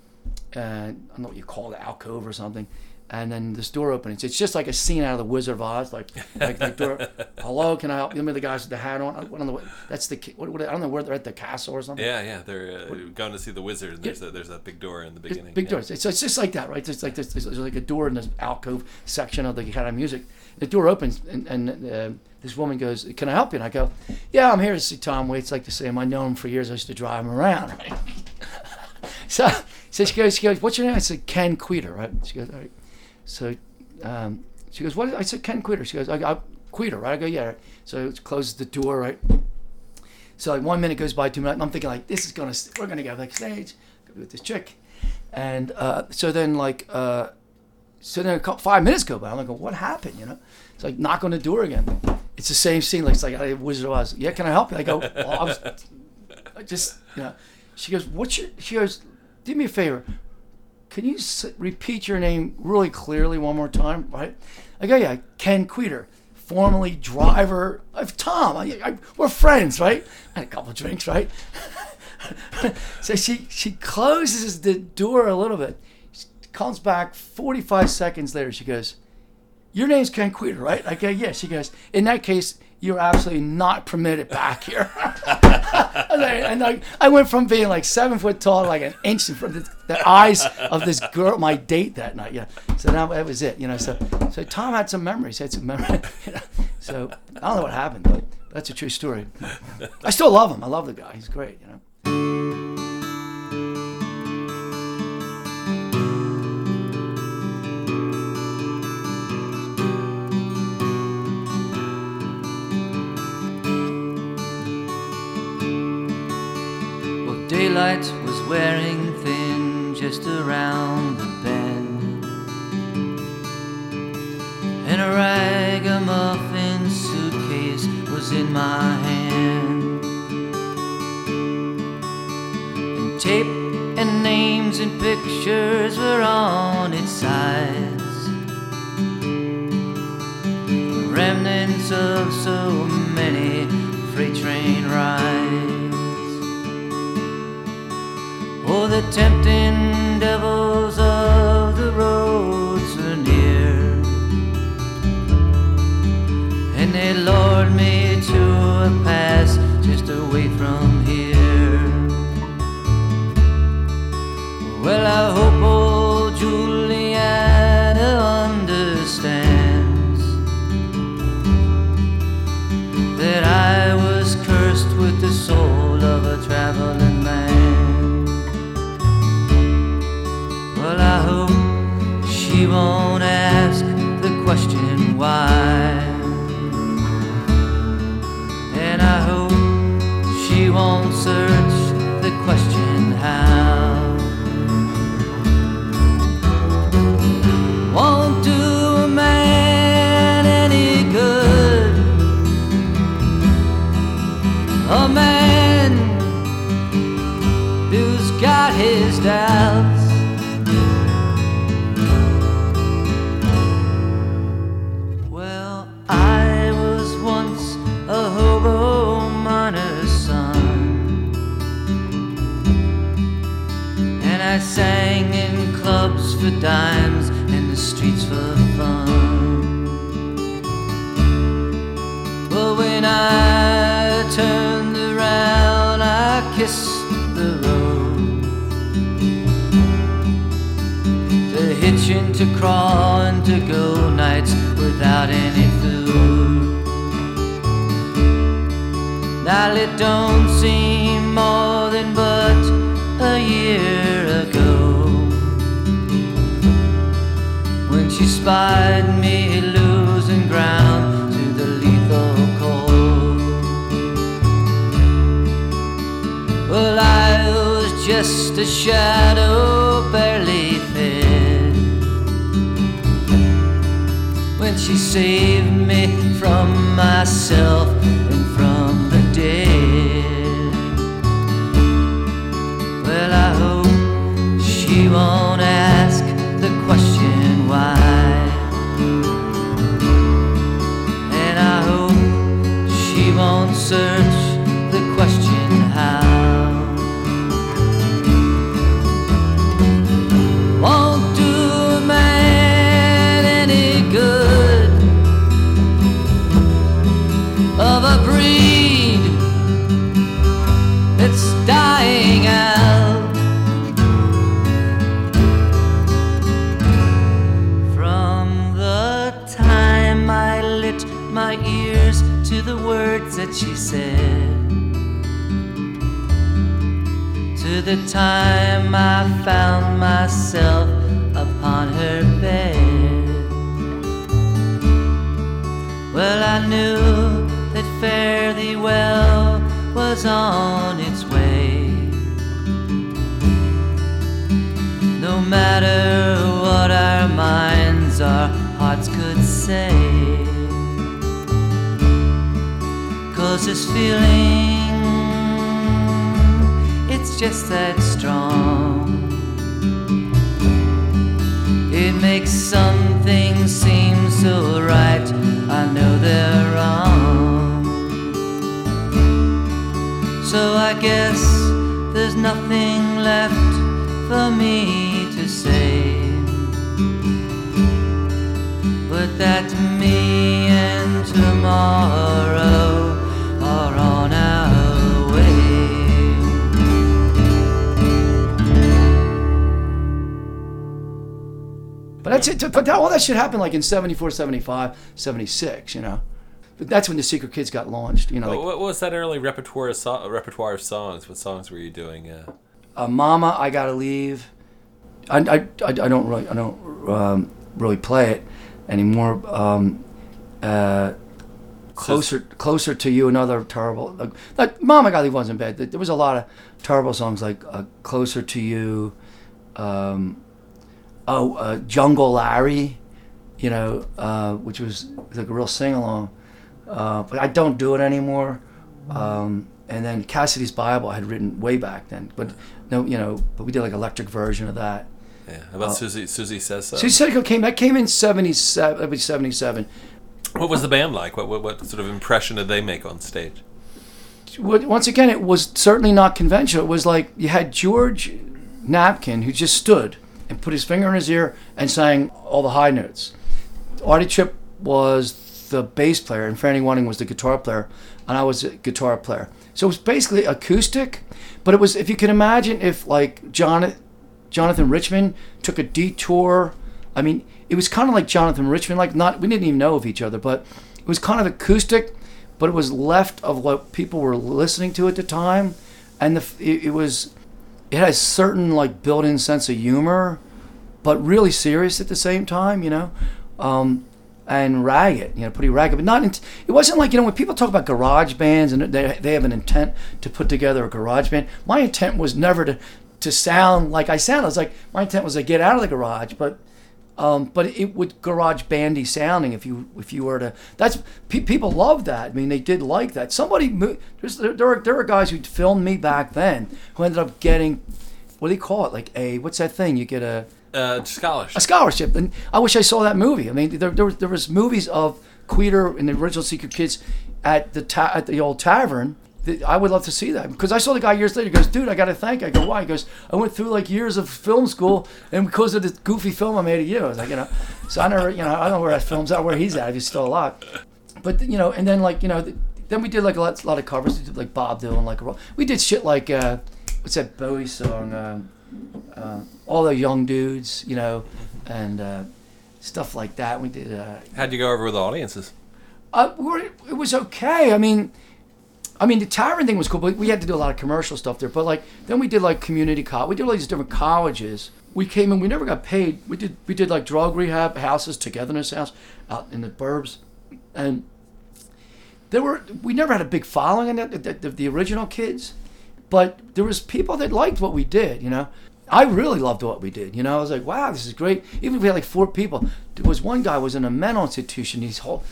and I don't know what you call the alcove or something. And then this door opens. It's just like a scene out of the Wizard of Oz. Like, like the door. Hello, can I help you? Remember the guys with the hat on? I don't know. That's the. What, what, I don't know where they're at the castle or something. Yeah, yeah, they're uh, going to see the wizard. And there's a, there's a big door in the beginning. Big yeah. doors. So it's just like that, right? It's like this, there's like a door in this alcove section of the Academy of Music. The door opens, and, and uh, this woman goes, "Can I help you?" And I go, "Yeah, I'm here to see Tom Waits. Like to see him. I know him for years. I used to drive him around." Right? so, so she goes, she goes, "What's your name?" I said, "Ken Kweder." Right? She goes, "All right." So, um, she goes, "What?" I said, "Ken Kweder." She goes, "I got Kweder." Right? I go, "Yeah." So it closes the door, right? So like one minute goes by, two minutes. I'm thinking like, this is gonna, we're gonna go backstage with this chick, and uh, so then like, uh, so then a couple, five minutes go by. I'm like, what happened? You know, it's like knock on the door again. It's the same scene. Like it's like I Wizard of Oz. Yeah, can I help you? I go, well, I was, I just, you know. She goes, what's your? She goes, do me a favor. Can you repeat your name really clearly one more time? Right? I go, yeah, Ken Kweder, formerly driver of Tom. I, I, we're friends, right? I had a couple drinks, right? so she she closes the door a little bit. She comes back 45 seconds later. She goes, "Your name's Ken Kweder, right?" I go, "Yeah." She goes, "In that case, you're absolutely not permitted back here." And I- and I, I went from being like seven foot tall, like an inch in front of the, the eyes of this girl, my date that night. Yeah. So now that was it, you know. So so Tom had some memories. Had some memories. So I don't know what happened, but that's a true story. I still love him. I love the guy. He's great. You know. Daylight was wearing thin just around the bend. And a ragamuffin suitcase was in my hand. And tape and names and pictures were on its sides. Remnants of so many freight train rides. Oh, the tempting devils of the roads were near, and they lured me to a pass just away from here. Well, I hope old it don't seem more than but a year ago when she spied me losing ground to the lethal cold. Well, I was just a shadow barely fed when she saved me from myself said, to the time I found myself upon her bed. Well, I knew that fare thee well was on its way. No matter what our minds, our hearts could say. This feeling, it's just that strong. It makes some things seem so right. I know they're wrong. So I guess there's nothing left for me to say. But that me and tomorrow on our way. But that's it. But that, all that shit happened like in 74, 75, 76, you know. But that's when the Secret Kidds got launched, you know. Like, what was that early repertoire of so- repertoire of songs? What songs were you doing? Uh, uh, Mama, I Gotta Leave. I, I, I, I don't really, I don't um, really play it anymore. Um, uh, closer, closer to you, another terrible. Like, like Mama, Gotta Leave wasn't bad. There was a lot of terrible songs like uh, Closer to You. Um, oh, uh, Jungle Larry, you know, uh, which was like a real sing along. Uh, but I don't do it anymore. Um, and then Cassidy's Bible I had written way back then, but no, you know, but we did like electric version of that. yeah, about Susie? Susie says so. So Psycho came that came in 77, that was 77. What was the band like? What, what what sort of impression did they make on stage? Once again, it was certainly not conventional. It was like you had George Napkin who just stood and put his finger in his ear and sang all the high notes. Artie Chip was the bass player and Franny Wanting was the guitar player, and I was a guitar player. So it was basically acoustic, but it was if you can imagine if like Jonathan Jonathan Richman took a detour. I mean, it was kind of like Jonathan Richman. Like not we didn't even know of each other, but it was kind of acoustic, but it was left of what people were listening to at the time, and the it, it was it had a certain like built-in sense of humor, but really serious at the same time. You know. Um, and ragged, you know, pretty ragged, but not. In, it wasn't like you know when people talk about garage bands and they, they have an intent to put together a garage band. My intent was never to to sound like I sound. I was like my intent was to get out of the garage, but um, but it would garage bandy sounding if you if you were to. That's pe- people love that. I mean, they did like that. Somebody there there are there are guys who filmed me back then who ended up getting what do you call it? Like a what's that thing? You get a Uh, scholarship. a scholarship. And I wish I saw that movie. I mean, there, there, was, there was movies of Kweder and the original Secret Kidds at the ta- at the old tavern. I would love to see that because I saw the guy years later. He goes, dude, I got to thank. you." I go, why? He goes, I went through like years of film school, and because of this goofy film I made of you, I was like, you know, so I never, you know, I don't know where that film's at, where he's at, if he's still alive. But you know, and then like you know, th- then we did like a lot, lot of covers, we did, like Bob Dylan, like we did shit like uh, what's that Bowie song? Um, uh, all the young dudes, you know, and uh, stuff like that. We did. Uh, How'd you go over with the audiences? uh, it was okay. I mean, I mean, the tavern thing was cool, but we had to do a lot of commercial stuff there. But like, then we did like community college. We did all these different colleges. We came in. We never got paid. We did we did like drug rehab houses, togetherness house, out in the burbs, and there were we never had a big following in the, the, the, the original kids, but there was people that liked what we did. You know, I really loved what we did. You know, I was like, wow, this is great. Even if we had like four people, there was one guy was in a mental institution. His whole,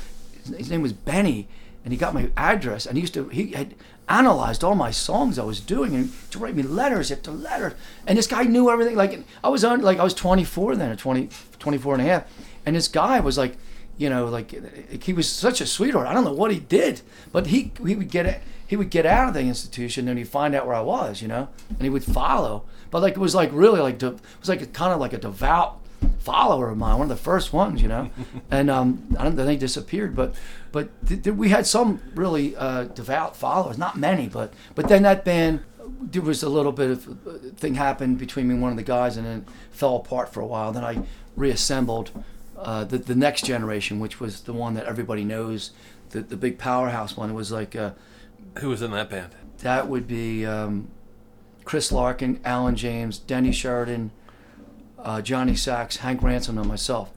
his name was Benny, and he got my address. And he used to he had analyzed all my songs I was doing and to write me letters after letters. And this guy knew everything. Like I was on like I was 24 then, or 20, 24 and a half, and this guy was like you know, like he was such a sweetheart. I don't know what he did, but he he would get it he would get out of the institution and he'd find out where I was, you know, and he would follow. But like it was like really like it was like a, kind of like a devout follower of mine, one of the first ones, you know. and um, I don't think disappeared, but but th- th- we had some really uh, devout followers, not many, but but then that band there was a little bit of uh, thing happened between me and one of the guys, and then fell apart for a while. Then I reassembled uh, the the next generation, which was the one that everybody knows, the the big powerhouse one. It was like uh, Who was in that band? that would be um, Chris Larkin, Alan James, Denny Sheridan, uh, Johnny Sachs, Hank Ransom, and myself.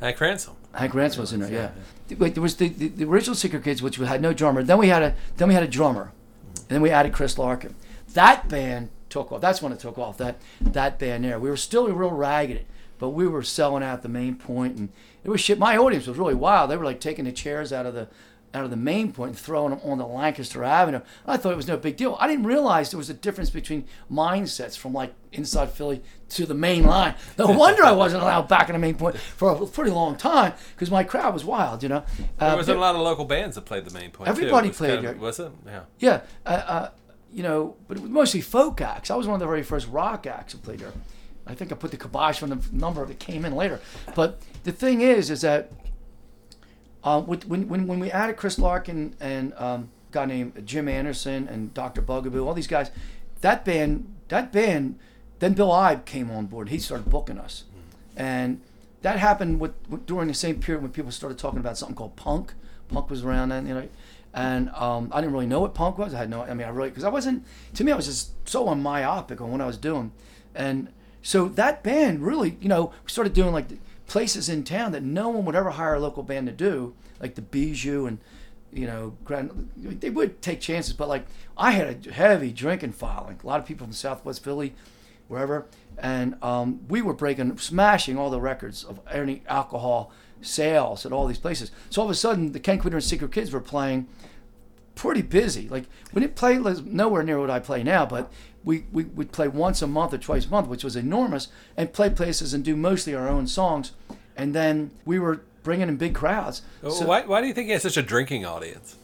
Hank Ransom. Hank Ransom was in there, yeah. Wait, there was the, the, the original Secret Kidds, which we had no drummer. Then we had a then we had a drummer, and then we added Chris Larkin. That band took off. That's when it took off. That that band there. We were still real ragged, but we were selling out the main point, and it was shit. My audience was really wild. They were like taking the chairs out of the out of the main point and throwing them on the Lancaster Avenue. I thought it was no big deal. I didn't realize there was a difference between mindsets from like inside Philly to the main line. No wonder I wasn't allowed back in the main point for a pretty long time because my crowd was wild, you know. Uh, There was a lot of local bands that played the main point. Everybody played kind of- it. Was it? Yeah. yeah, uh, uh, you know, but it was mostly folk acts. I was one of the very first rock acts who played there. I think I put the kibosh on the number that came in later. But the thing is, is that uh, with, when, when, when we added Chris Larkin and um, a guy named Jim Anderson and Dr. Bugaboo, all these guys, that band, that band, then Bill Ibe came on board. He started booking us, and that happened with, with during the same period when people started talking about something called punk. Punk was around then, you know, and um, I didn't really know what punk was. I had no, I mean, I really because I wasn't. To me, I was just so myopic on what I was doing, and so that band really, you know, we started doing like places in town that no one would ever hire a local band to do, like the Bijou and you know, Grand, they would take chances, but like I had a heavy drinking following. A lot of people from Southwest Philly, wherever, and um, we were breaking, smashing all the records of any alcohol sales at all these places. So all of a sudden, the Ken Kweder and Secret Kidds were playing pretty busy. Like we didn't play nowhere near what I play now, but we, we would play once a month or twice a month, which was enormous, and play places and do mostly our own songs. And then we were bringing in big crowds. So- why, why do you think he has such a drinking audience?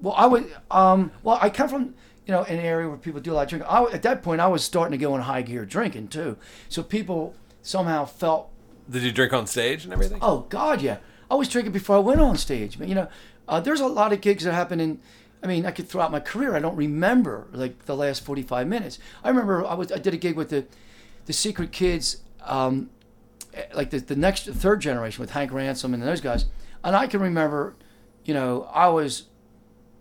well, I would. Um, well, I come from you know an area where people do a lot of drinking. I, at that point, I was starting to go in high gear drinking too. So people somehow felt, Did you drink on stage and everything? oh God, yeah, I was drinking before I went on stage. But you know, uh, there's a lot of gigs that happen in. I mean, I could throughout my career. I don't remember like the last 45 minutes. I remember I was I did a gig with the, the Secret Kidds, um, eh, like the the next third generation with Hank Ransom and those guys, and I can remember, you know, I was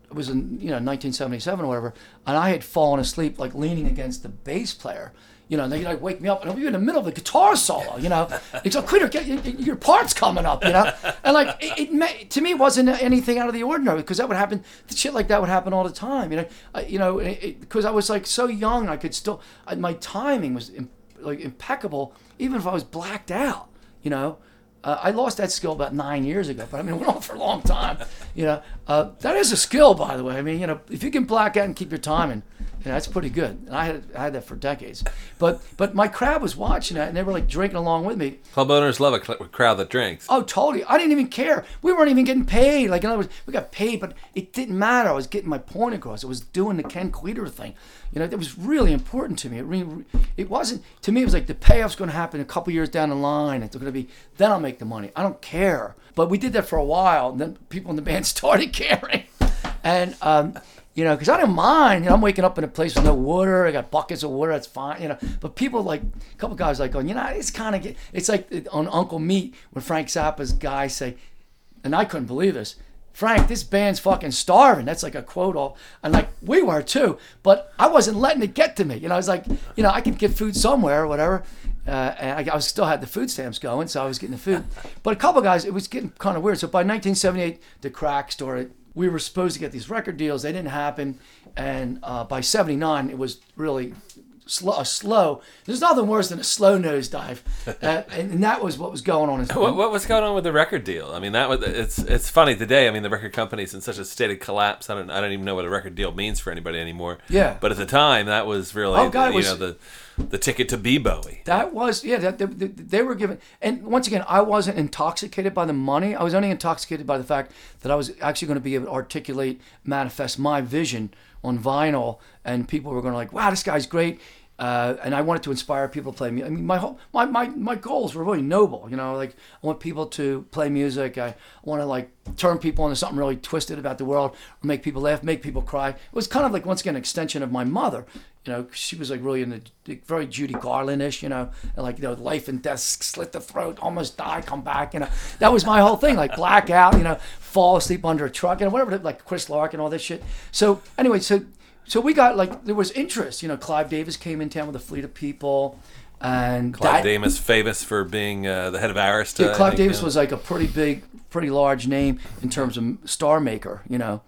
it was in you know 1977 or whatever, and I had fallen asleep like leaning against the bass player. You know, they like wake me up, and be in the middle of the guitar solo. You know, it's like, "Kweder, get your, part's coming up." You know, and like it, it to me it wasn't anything out of the ordinary because that would happen. Shit like that would happen all the time. You know, I, you know, because I was like so young, I could still I, my timing was im- like impeccable, even if I was blacked out. You know, uh, I lost that skill about nine years ago, but I mean, it went on for a long time. You know, uh, that is a skill, by the way. I mean, you know, if you can black out and keep your timing, you know, that's pretty good. And I had I had that for decades. But but my crowd was watching that, and they were like drinking along with me. Club owners love a cl- crowd that drinks. Oh, totally. I didn't even care. We weren't even getting paid. Like in other words, we got paid, but it didn't matter. I was getting my point across. I was doing the Ken Kweder thing. You know, that was really important to me. It really, it wasn't to me. It was like the payoff's going to happen a couple years down the line. It's going to be then I'll make the money. I don't care. But we did that for a while, and then people in the band started caring. And um, you know, because I didn't mind. You know, I'm waking up in a place with no water. I got buckets of water. That's fine. You know, but people like a couple guys like going, you know, it's kind of it's like on Uncle Meat when Frank Zappa's guys say, and I couldn't believe this. Frank, this band's fucking starving. That's like a quote all, and like we were too. But I wasn't letting it get to me. You know, I was like, you know, I could get food somewhere or whatever. Uh, and I, I was still had the food stamps going, so I was getting the food. But a couple guys, it was getting kind of weird. So by 1978, the crack started. We were supposed to get these record deals. They didn't happen. And uh, by 79, it was really slow, a slow. There's nothing worse than a slow nosedive, uh, and, and that was what was going on. What, what was going on with the record deal? I mean, that was it's it's funny today. I mean, the record company's in such a state of collapse. I don't I don't even know what a record deal means for anybody anymore. Yeah. But at the time, that was really Oh, God, you was- know the the ticket to be Bowie. That was yeah. That, they, they- were given, and once again, I wasn't intoxicated by the money. I was only intoxicated by the fact that I was actually going to be able to articulate, manifest my vision on vinyl, and people were going to like, wow, this guy's great. Uh, and I wanted to inspire people to play music. I mean, my whole my, my my goals were really noble. You know, like I want people to play music. I want to like turn people into something really twisted about the world, or make people laugh, make people cry. It was kind of like once again an extension of my mother. You know, she was like really in the the- very Judy Garland-ish. You know, and like you know, life and death, slit the throat, almost die, come back. You know, that was my whole thing. Like blackout. You know, fall asleep under a truck. You know, whatever. Like Chris Lark and all this shit. So anyway, so so we got like there was interest. You know, Clive Davis came in town with a fleet of people, and Clive that- Davis, famous for being uh, the head of Arista. yeah, Clive think, Davis yeah. was like a pretty big, pretty large name in terms of star maker, you know,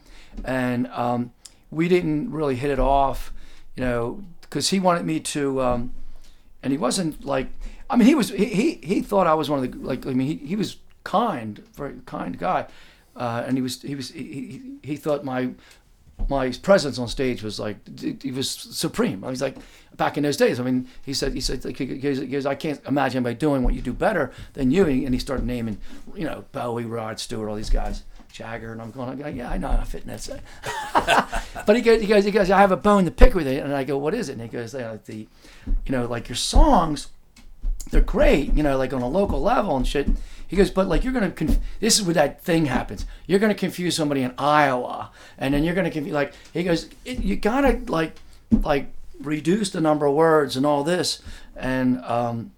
and um, we didn't really hit it off, you know, because he wanted me to, um, and he wasn't like, I mean, he was he he, he thought I was one of the like, I mean, he, he was kind, very kind guy, uh, and he was he was he, he, he thought my my presence on stage was like he was supreme. I was like back in those days. I mean, he said he said he goes, I can't imagine anybody doing what you do better than you. And he started naming, you know, Bowie, Rod Stewart, all these guys, Jagger, and I'm going, like, yeah, I know how to fit in that set. but he goes, he goes, he goes, I have a bone to pick with it, and I go, what is it? And he goes, "Yeah, like the, you know, like your songs they're great, you know, like on a local level and shit. He goes, but like you're gonna, conf- this is where that thing happens. You're gonna confuse somebody in Iowa, and then you're gonna confuse. Like he goes, you gotta like, like reduce the number of words and all this, and um,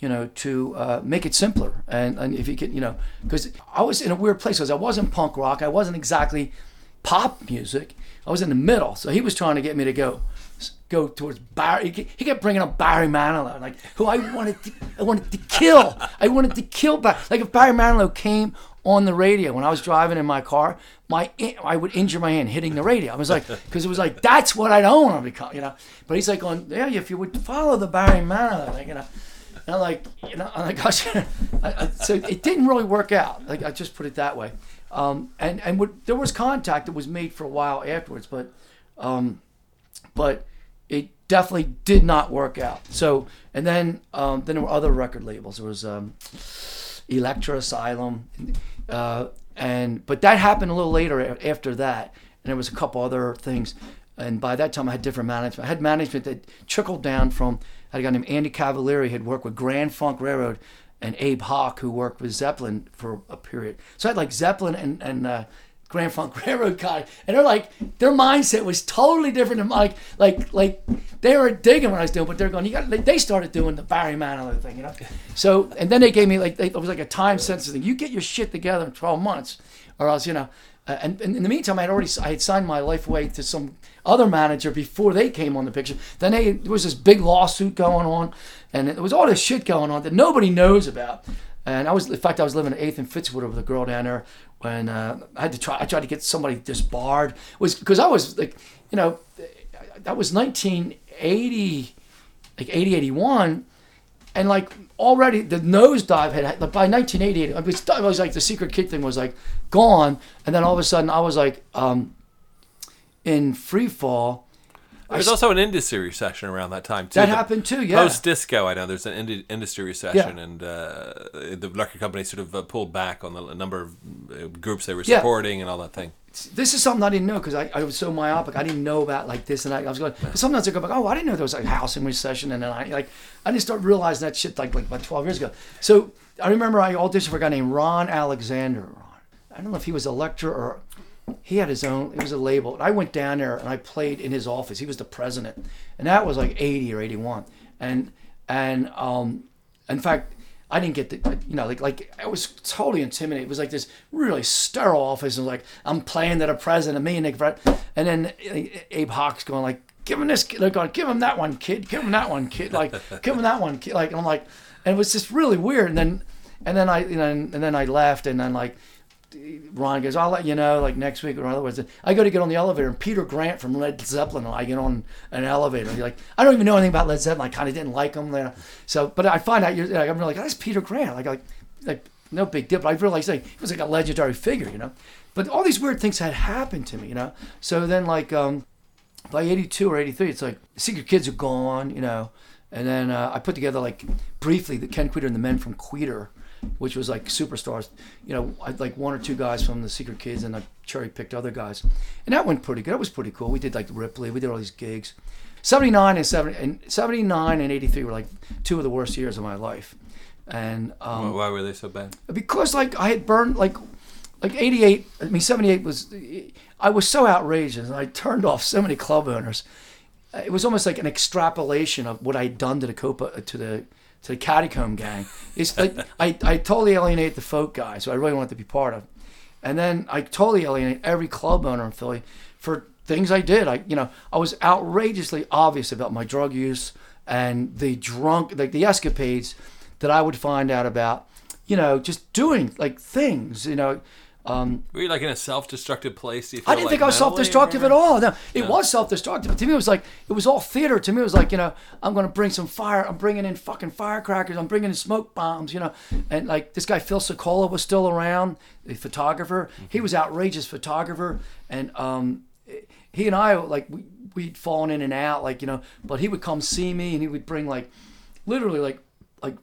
you know, to uh, make it simpler. And and if you can, you know, because I was in a weird place because I wasn't punk rock, I wasn't exactly pop music. I was in the middle, so he was trying to get me to go go towards Barry. He ke- he kept bringing up Barry Manilow, like who I wanted to, I wanted to kill. I wanted to kill Barry. Like if Barry Manilow came on the radio when I was driving in my car, my I would injure my hand hitting the radio. I was like, because it was like that's what I don't want to become, you know. But he's like, on yeah, if you would follow the Barry Manilow, like you know. And I'm like, you know, I'm like, gosh, I, I, so it didn't really work out. Like I just put it that way. Um, and and what, there was contact that was made for a while afterwards, but um, but it definitely did not work out. So and then um, then there were other record labels. There was um, Elektra Asylum, uh, and but that happened a little later after that, and there was a couple other things. And by that time, I had different management. I had management that trickled down from I had a guy named Andy Cavalieri, had worked with Grand Funk Railroad, and Abe Hawk, who worked with Zeppelin for a period. So I had like Zeppelin and and uh, Grand Funk Railroad guy, and they're like their mindset was totally different than like like like they were digging what I was doing, but they're going. You got they, they started doing the Barry Manilow thing, you know. So and then they gave me like they, it was like a time sensitive thing. You get your shit together in 12 months, or else you know. Uh, and, and in the meantime, I had already I had signed my life away to some other manager before they came on the picture. Then they, there was this big lawsuit going on, and there was all this shit going on that nobody knows about. And I was, in fact, I was living at Eighth and Fitzwater with a girl down there when uh, I had to try. I tried to get somebody disbarred. Was because I was like, you know, that was 1980, like 80, 81 and like already the nosedive had like by 1988 it was, it was like the secret kid thing was like gone and then all of a sudden i was like um in free fall There was also an industry recession around that time too. That happened too, yeah. Post disco, I know there's an industry recession, Yeah. and uh, the record company sort of uh, pulled back on the a number of uh, groups they were Yeah. supporting and all that thing. this is something I didn't know because I, I was so myopic. I didn't know about like this and that. I was going. Cause sometimes I go back. Oh, I didn't know there was like housing recession, and then I like I didn't start realizing that shit like like about twelve years ago. So I remember I auditioned for a guy named Ron Alexander. Ron, I don't know if he was a lecturer or he had his own. It was a label. And I went down there and I played in his office. He was the president, and that was like eighty or eighty one. And and um, in fact, I didn't get the, you know, like like I was totally intimidated. It was like this really sterile office, and like I'm playing to the president, me and Nick Brett, and then uh, Abe Hawks going like, "Give him this," kid." they're going, "Give him that one, kid. Give him that one, kid. Like, give him that one, kid." Like, and I'm like, and it was just really weird. And then, and then I, you know, and then I left, and then like. Ron goes, I'll let you know, like next week or otherwise. I go to get on the elevator, and Peter Grant from Led Zeppelin, I get on an elevator. And like, I don't even know anything about Led Zeppelin. I kind of didn't like him there. So, but I find out, you're like, I'm like, that's Peter Grant. Like, like, like, no big deal. But I realized like, he was like a legendary figure, you know. But all these weird things had happened to me, you know. So then, like, um, by 82 or 83, it's like Secret Kidds are gone, you know. And then uh, I put together like briefly the Ken Kweder and the Men from Kweder, which was like superstars. You know, I like one or two guys from the Secret Kidds, and I cherry picked other guys, and that went pretty good. It was pretty cool. We did like Ripley, we did all these gigs. 79 and 70 and 79 and 83 were like two of the worst years of my life, and um, Why were they so bad? because like I had burned like like 88 I mean 78 was I was so outrageous and I turned off so many club owners it was almost like an extrapolation of what I'd done to the Copa to the to the Catacomb gang. It's like I, I totally alienated the folk guys who I really wanted to be part of. And then I totally alienated every club owner in Philly for things I did. I you know I was outrageously obvious about my drug use and the drunk like the escapades that I would find out about you know, just doing like things, you know. Um, Were you like in a self-destructive place? Do you feel I didn't like think I was self-destructive at all. No, it was self-destructive. To me, it was like it was all theater. To me, it was like you know, I'm gonna bring some fire. I'm bringing in fucking firecrackers. I'm bringing in smoke bombs. You know, and like this guy Phil Sokola was still around, the photographer. He was outrageous photographer, and um, he and I like we we'd fallen in and out, like you know. But he would come see me, and he would bring like, literally like like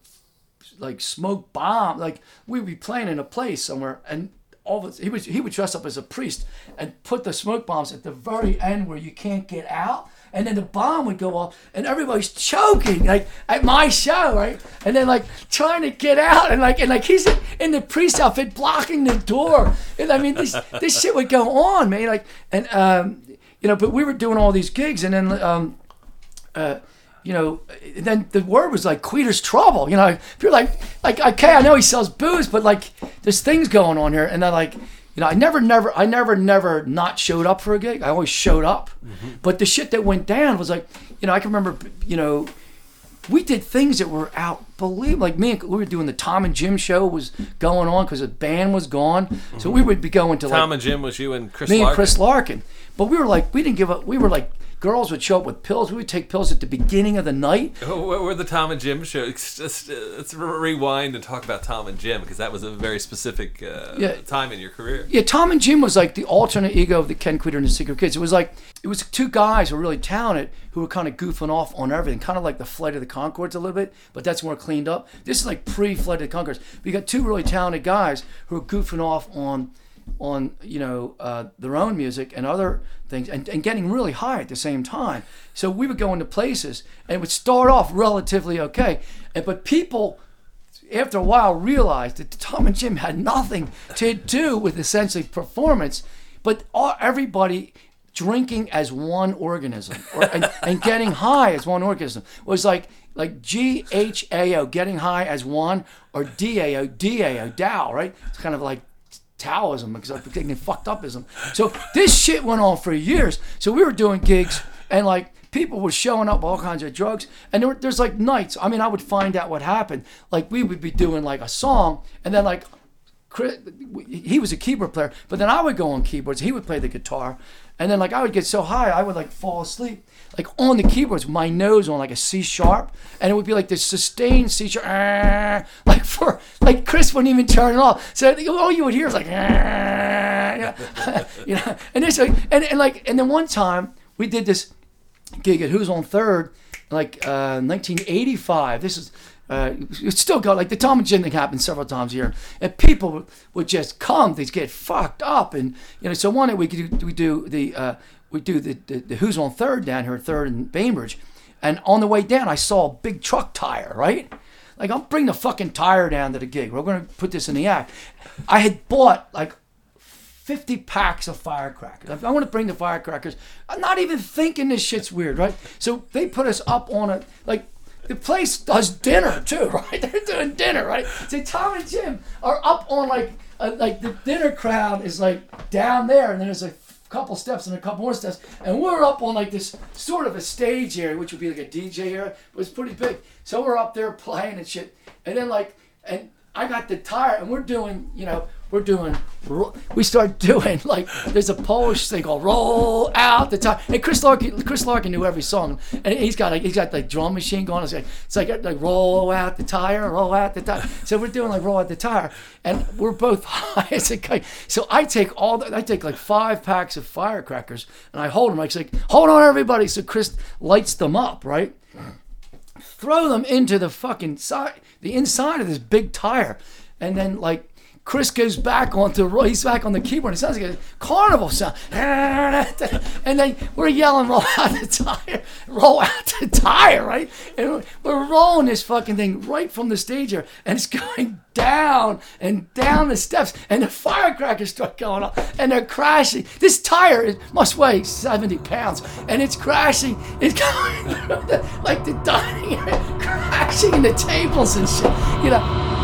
like smoke bomb. Like we'd be playing in a place somewhere, and all he would he would dress up as a priest and put the smoke bombs at the very end where you can't get out. And then the bomb would go off, and everybody's choking, like at my show, right? And then like trying to get out, and like and like he's in, in the priest outfit blocking the door. And I mean, this this shit would go on, man. Like and um, you know, but we were doing all these gigs, and then um, uh, you know, then the word was like Kweder's trouble. You know, if you're like, like, okay, I know he sells booze, but like, there's things going on here, and then like, you know, I never, never, I never, never not showed up for a gig. I always showed up, mm-hmm. but the shit that went down was like, you know, I can remember, you know, we did things that were out believe like me and we were doing the Tom and Jim show was going on because the band was gone so mm-hmm. we would be going to like Tom and Jim was you and Chris me Larkin. and Chris Larkin. But we were like, we didn't give up. We were like, girls would show up with pills. We would take pills at the beginning of the night. Oh, What were the Tom and Jim show? It's Just, let's rewind and talk about Tom and Jim because that was a very specific uh, Yeah. time in your career. Yeah, Tom and Jim was like the alternate ego of the Ken Kweder and the Secret Kidds. It was like it was two guys who were really talented who were kind of goofing off on everything, kind of like the Flight of the Conchords a little bit, but that's more cleaned up. This is like pre-Flight of the Conchords. We got two really talented guys who are goofing off on on you know uh, their own music and other things and, and getting really high at the same time so we would go into places and it would start off relatively okay and but people after a while realized that Tom and Jim had nothing to do with essentially performance, but all, everybody drinking as one organism or, and, and getting high as one organism was like like G H A O getting high as one or D A O D A O Dow right? It's kind of like Taoism because I'm thinking fucked upism. So this shit went on for years. So we were doing gigs and like people were showing up with all kinds of drugs and there were, there's like nights. I mean, I would find out what happened. Like we would be doing like a song and then like Chris, he was a keyboard player, but then I would go on keyboards. He would play the guitar, and then like I would get so high, I would like fall asleep, like on the keyboards, my nose on like a C sharp, and it would be like this sustained C sharp, "Ah," like for like Chris wouldn't even turn it off. So all you would hear is like, you know, and this like, and, and like, and then one time we did this gig at Who's on Third, like uh, 1985. This is. Uh, it's still going like the Tom and Jim thing happened several times here, and people would, would just come, they'd get fucked up, and you know. So one day we could do, we do the uh, we do the, the, the Who's on Third down here, Third and Bainbridge, and on the way down I saw a big truck tire, right? Like I'll bring the fucking tire down to the gig. We're gonna put this in the act. I had bought like 50 packs of firecrackers. I want to bring the firecrackers. I'm not even thinking this shit's weird, right? So they put us up on a, like, the place does dinner too, right? They're doing dinner, right? So Tom and Jim are up on like uh, like the dinner crowd is like down there, and there's a couple steps and a couple more steps, and we're up on like this sort of a stage area, which would be like a DJ area, but it's pretty big. So we're up there playing and shit, and then like and I got the tire, and we're doing, you know, we're doing, we start doing like there's a Polish thing called "Roll Out the Tire," and Chris Larkin, Chris Larkin knew every song, and he's got like he's got like drum machine going. It's like it's like like roll out the tire, roll out the tire. So we're doing like roll out the tire, and we're both high as a kite. So I take all the, I take like five packs of firecrackers, and I hold them. It's like hold on, everybody. So Chris lights them up, right? throw them into the fucking side, the inside of this big tire, and then like Chris goes back onto he's back on the keyboard. It sounds like a carnival sound, and then we're yelling, "Roll out the tire! Roll out the tire!" Right? And we're rolling this fucking thing right from the stage here, and it's going down and down the steps, and the firecrackers start going off, and they're crashing. This tire must weigh 70 pounds, and it's crashing. It's going the, like the dining area, crashing into tables and shit. You know.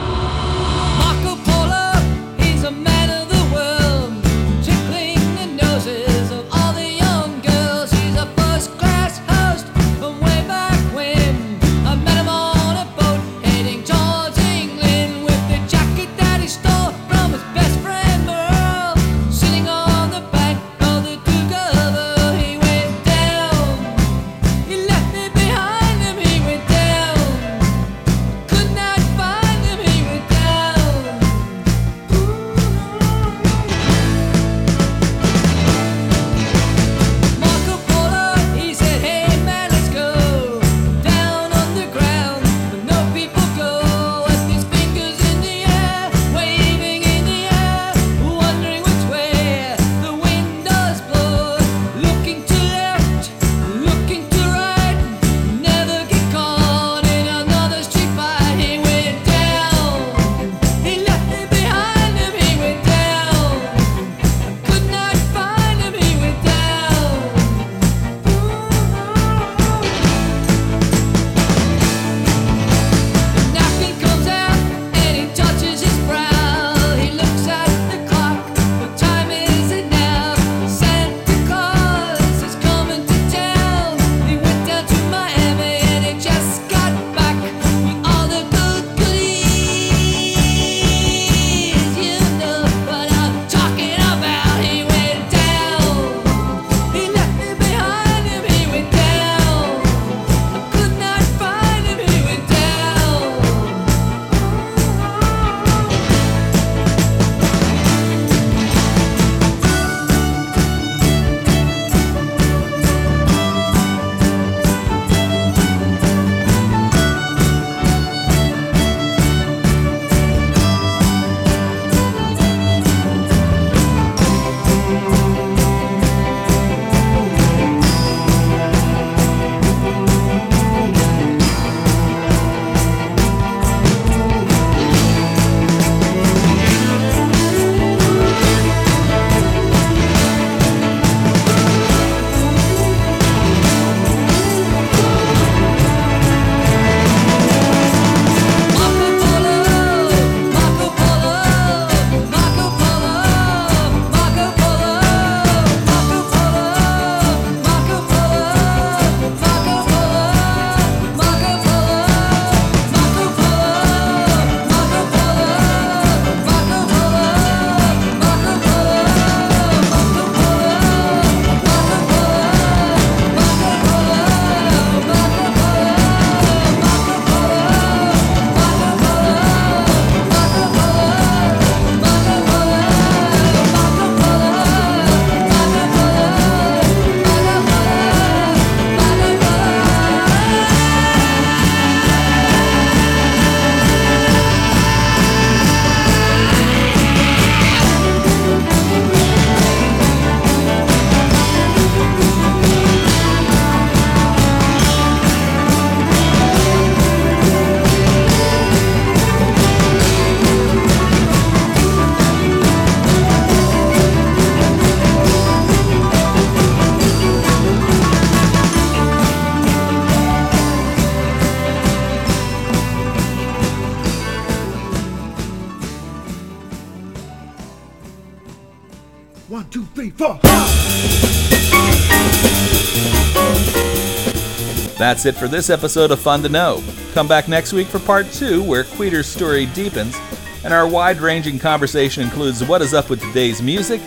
That's it for this episode of Fun to Know. Come back next week for part two, where Kweder's story deepens, and our wide ranging conversation includes what is up with today's music,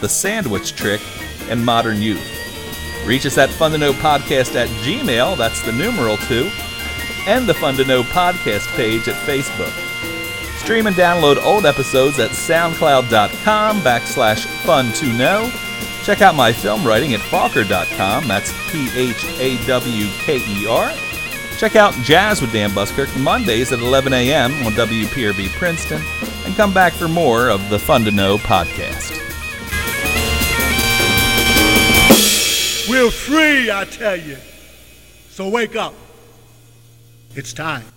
the sandwich trick, and modern youth. Reach us at Fun to Know Podcast at Gmail, that's the numeral two, and the Fun to Know Podcast page at Facebook. Stream and download old episodes at soundcloud.com backslash fun to know. Check out my film writing at Phawker.com, that's P H A W K E R. Check out Jazz with Dan Buskirk Mondays at 11 a.m. on WPRB Princeton, and come back for more of the Fun to Know podcast. We're free, I tell you. So wake up. It's time.